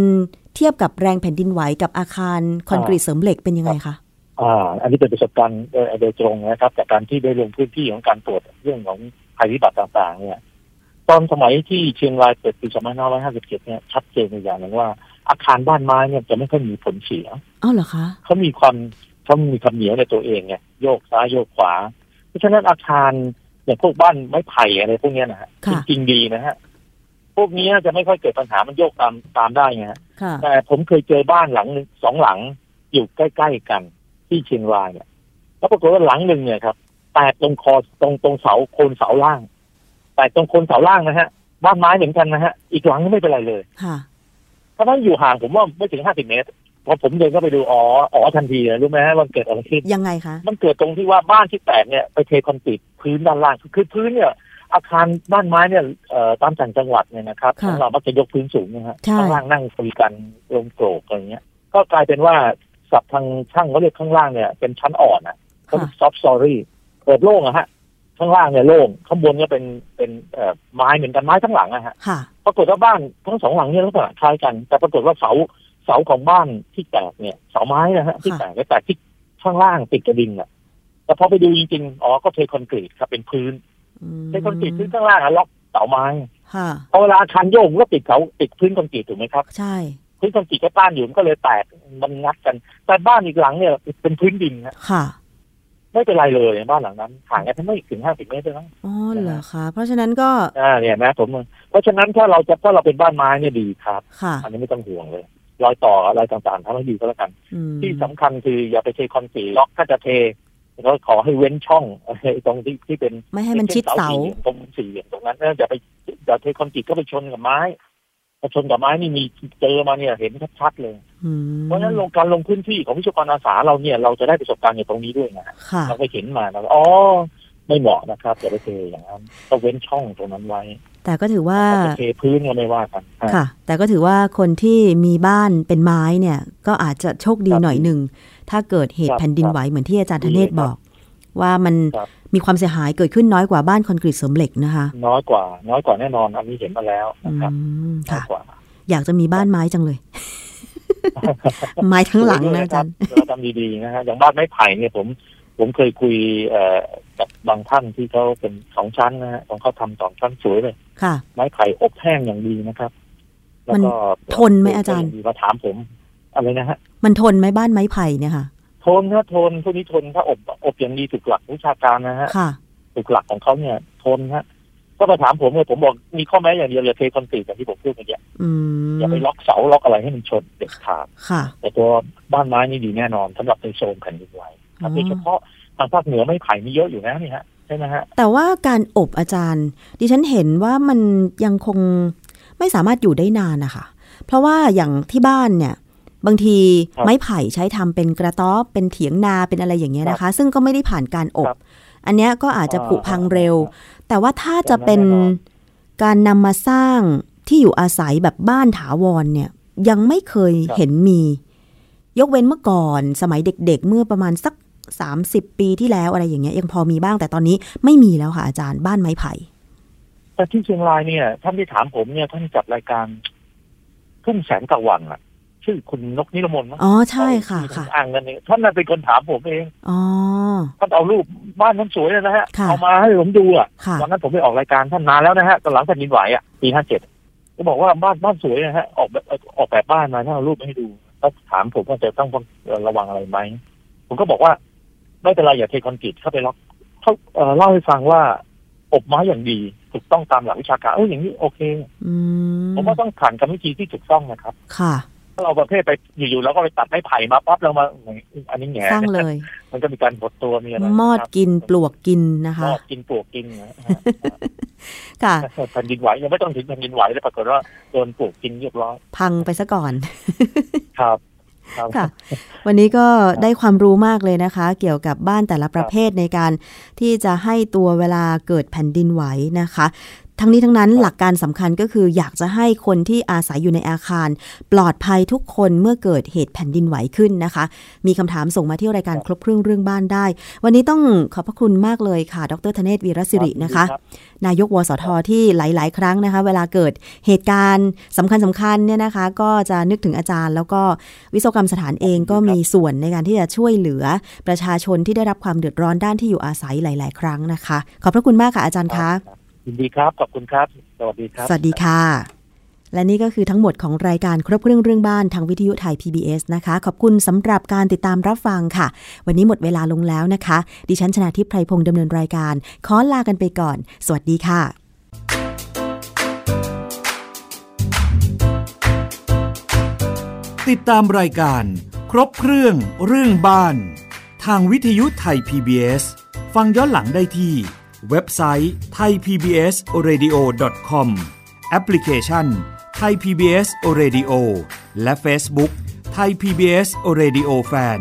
เทียบกับแรงแผ่นดินไหวกับอาคารคอนกรีตเสริมเหล็กเป็นยังไงคะ อ่า อันนี้เป็นประสบการณ์โดยโดยตรงนะครับ จากการที่ได้ลงพื้นที่ของการตรวจเรื่องของภัยพิบัติต่าง ๆ เนี่ย ตอนสมัยที่เชียงรายเปิดปี 2557 เนี่ยชัดเจนในอย่างหนึ่งว่า อาคารบ้านไม้เนี่ยจะไม่ค่อยมีผลเสียอ้าวเหรอคะเขามีความเขามีความเหนียวในตัวเองไงโยกซ้ายโยกขวา เพราะฉะนั้นอาคารอย่างพวกบ้านไม้ไผ่อะไรพวกเนี้ยนะฮะค่ะจริงๆดีนะฮะพวกเนี้ยจะไม่ค่อยเกิดปัญหามันโยกตามตามได้ไงฮะค่ะแต่ผมเคยเจอบ้านหลังหนึ่งสองหลังอยู่ใกล้ ๆ กัน ที่เชียงรายเนี่ยแล้วปรากฏว่าหลังหนึ่งเนี่ยครับแตกตรงคอตรงตรงเสาโคนเสาล่างแตกตรงโคนเสาล่างนะฮะบ้านไม้เหมือนกันนะฮะ อีกหลังไม่เป็นไรเลยค่ะเพราะฉะนั้นอยู่ห่างผมว่าไม่ถึงห้าสิบเมตรพอผมเดินเข้าไปดูอ๋ออ๋อทันทีเลยรู้ไหมฮะว่ามันเกิดอะไรขึ้นยังไงคะมันเกิดตรงที่ว่าบ้านที่แตกเนี่ยไปเทคอนกรีตพื้นด้านล่างคือคือพื้นเนี่ยอาคารบ้านไม้เนี่ยเอ่อตามต่างจังหวัดเนี่ยนะครับค่ะเรามักจะยกพื้นสูงนะฮะใช่ข้างล่างนั่งคุยกันลมโกรกอะไรเงี้ย ก็กลายเป็นว่า ศัพท์ทางช่างเขาเรียกข้างล่างเนี่ยเป็นชั้นอ่อนอะเขาค่ะ soft story เปิดโล่งอะฮะ ข้างล่างเนี่ยโล่งข้างบนเนี่ยเป็นเป็นเอ่อไม้เหมือนกันไม้ทั้งหลังอะฮะค่ะปรากฏว่าบ้านทั้งสองหลังเนี่ยลักษณะคล้ายกัน แต่ปรากฏว่าเสาเสาของบ้านที่แตกเนี่ยเสาไม้นะฮะที่แตกเนี่ยแตกที่ข้างล่างติดกับดินอะแต่พอไปดูจริงๆอ๋อก็เทคอนกรีตครับเป็นพื้นอืมเทคอนกรีตพื้นข้างล่างอะล็อกเสาไม้ค่ะพอเวลาอาคารโยกมันก็ติดเขาติดพื้นคอนกรีตถูกไหมครับ ใช่ พื้นคอนกรีตก็ต้านอยู่มันก็เลยแตกมันงัดกัน แต่บ้านอีกหลังเนี่ยเป็นพื้นดินนะค่ะ ไม่เป็นไรเลยบ้านหลังนั้นห่างกันไม่ถึงห้าสิบเมตรเลยนะอ๋อเหรอคะเพราะฉะนั้นก็อ่าเนี่ยนะผมเพราะฉะนั้นถ้าเราจะถ้าเราเป็นบ้านไม้เนี่ยดีครับค่ะอันนี้ไม่ต้องห่วงเลยรอยต่ออะไรต่างๆทำให้ดีก็แล้วกันอืมที่สำคัญคืออย่าไปเทคอนกรีตล็อกถ้าจะเทก็ขอให้เว้นช่องตรงที่ที่เป็นไม่ให้มันชิดเสาสี่หลี่ยมตรงสี่เหลี่ยมตรงนั้นเอออย่าไปอย่าเทคอนกรีตก็ไปชนกับไม้ พอชนกับไม้นี่มีเจอมาเนี่ยเห็นชัดๆเลยอืมเพราะฉะนั้นลงการลงพื้นที่ของวิศวกรอาสาเราเนี่ยเราจะได้ประสบการณ์อย่างตรงนี้ด้วยนะฮะค่ะเราไปเห็นมาแล้วอ๋อไม่เหมาะนะครับอย่าไปเทอย่างนั้นต้องเว้นช่องตรงนั้นไว้ แต่ก็ถือว่าถ้าจะเทพื้นก็ไม่ว่ากันอะค่ะ แต่ก็ถือว่าคนที่มีบ้านเป็นไม้เนี่ย ก็อาจจะโชคดีครับหน่อยหนึ่งถ้าเกิดเหคตุรับแผ่นดินไหวเหมือนที่อาจารย์ธเนศดีครับบอก ว่ามันครับ มีความเสียหายเกิดขึ้นน้อยกว่าบ้านคอนกรีตเสริมเหล็กนะคะ น้อยกว่า น้อยกว่าแน่นอนอันนี้เห็นมาแล้วอืนะครับมน้อยค่ะกว่า อยากจะมีบ้านไม้จังเลย ไม้ทั้งหลังนะอาจารย์เราทำดีๆนะฮะอย่างบ้านไม้ไผ่เนี่ยผม ผมเคยคุยเอ่อกับบางท่านที่เขาเป็นสองชั้นนะฮะของเขาทำสองชั้นสวยเลยค่ะ ไม้ไผ่อบแห้งอย่างดีนะครับ แล้วก็ทนไหมอาจารย์มีมาถามผมอะไรนะฮะมันทนไหมบ้านไม้ไผ่เนี่ยค่ะ ทนนะทนพวกนี้ทนถ้าอบอบอย่างดีถูกหลักวิชาการนะฮะค่ะถูกหลักของเขาเนี่ย ทนฮะ ก็มาถามผมเลยผมบอกมีข้อแม้อย่างเดียวเลยเทคอนกรีตอย่างที่ผมพูดเมื่อกี้อืมอย่าไปล็อกเสาล็อกอะไรให้มันชนเด็ดขาดค่ะแต่ตัวบ้านไม้นี่ดีแน่นอนสำหรับในโซนแผ่นดินไหวครับอ๋อโดยเฉพาะทางภาคเหนือไม่ไผ่มีเยอะอยู่นะนี่ฮะใช่ไหมฮะแต่ว่าการอบอาจารย์ ดิฉันเห็นว่ามันยังคงไม่สามารถอยู่ได้นานนะคะเพราะว่าอย่างที่บ้านเนี่ย บางทีครับไม้ไผ่ใช้ทำเป็นกระต๊อบเป็นเถียงนาเป็นอะไรอย่างเงี้ยนะคะ ซึ่งก็ไม่ได้ผ่านการอบครับอันเนี้ยก็อาจจะผุพังเร็ว แต่ว่าถ้าจะเป็นแน่นอนการนำมาสร้างที่อยู่อาศัยแบบบ้านถาวรเนี่ย ยังไม่เคยครับเห็นมี ยกเว้นเมื่อก่อนสมัยเด็ก ๆ เมื่อประมาณสัก30ปีที่แล้วอะไรอย่างเงี้ยยังพอมีบ้างแต่ตอนนี้ไม่มีแล้วค่ะอาจารย์บ้านไม้ไผ่แต่ที่เชียงรายเนี่ยท่านที่ถามผมเนี่ยท่านจัดรายการทุ่งแสงตะวันอะ ชื่อคุณนกนิรมนต์มั้งอ๋อใช่ค่ะที่ค่ะอ่างกันเองท่านน่ะเป็นคนถามผมเองอ๋อท่านเอารูปบ้านนั้นสวยเลยนะฮะค่ะเอามาให้ผมดูอะค่ะวันนั้นผมไปออกรายการท่านนานแล้วนะฮะตอนหลังแผ่นดินไหวอะปีห้าเจ็ดก็บอกว่าบ้านบ้านสวยนะฮะ ออกแบบออกแบบบ้านมาท่านเอารูปมาให้ดูแล้วถามผมว่าจะต้องระวังอะไรไหมผมก็บอกว่า ไม่เป็นไรอย่าเทคอนกรีตเข้าไปล็อกเขาเอ่อเล่าให้ฟังว่าอบไม้อย่างดีถูกต้องตามหลักวิชาการเอออย่างนี้โอเคอืมผมว่าต้องผ่านกรรมวิธีที่ถูกต้องนะครับ ค่ะ ถ้าเราประเภทไปอยู่ๆแล้วก็ไปตัดไม้ไผ่มาปั๊บเรามาอันนี้แง่สร้างเลย มันก็มีการบดตัวมีอะไรมอดนะครับกินปลวกกินนะมคะอดกินปลวกกินนะฮะค่ะแผ่นดินไหวยังไม่ต้องถึงแผ่นดินไหวเลยปรากฏว่าโดนปลวกกินเรียบร้อยพังไปซะก่อนครับครับค่ะ วันนี้ก็ได้ความรู้มากเลยนะคะ เกี่ยวกับบ้านแต่ละประเภทในการที่จะให้ตัวเวลาเกิดแผ่นดินไหวนะคะ ทั้งนี้ทั้งนั้นหลักการสำคัญก็คืออยากจะให้คนที่อาศัยอยู่ในอาคาร ปลอดภัยทุกคนเมื่อเกิดเหตุแผ่นดินไหวขึ้นนะคะ มีคำถามส่งมาที่รายการครบเครื่องเรื่องบ้านได้ วันนี้ต้องขอบพระคุณมากเลยค่ะ ดรธเนศวีรศิรินะคะรับนายกวสทที่หลาย ๆ ครั้งนะคะ เวลาเกิดเหตุการณ์สำคัญสำคัญเนี่ยนะคะ ก็จะนึกถึงอาจารย์ แล้วก็วิศวกรรมสถานเองก็มีส่วนในการที่จะช่วยเหลือประชาชนที่ได้รับความเดือดร้อนด้านที่อยู่อาศัยหลาย ๆ ครั้งนะคะ ขอบพระคุณมากค่ะอาจารย์คะ ยินดีครับ ขอบคุณครับ สวัสดีครับ สวัสดีค่ะ และนี่ก็คือทั้งหมดของรายการครบเครื่องเรื่องบ้านทางวิทยุไทย PBS นะคะ ขอบคุณสำหรับการติดตามรับฟังค่ะ วันนี้หมดเวลาลงแล้วนะคะ ดิฉันชนะทิพไพรพงษ์ดำเนินรายการ ขอลากันไปก่อน สวัสดีค่ะติดตามรายการ ครบเครื่อง เรื่องบ้าน ทางวิทยุไทย PBS ฟังย้อนหลังได้ที่ เว็บไซต์ thaipbsradio.com แอปพลิเคชัน Thai PBS Radio และ Facebook Thai PBS Radio Fan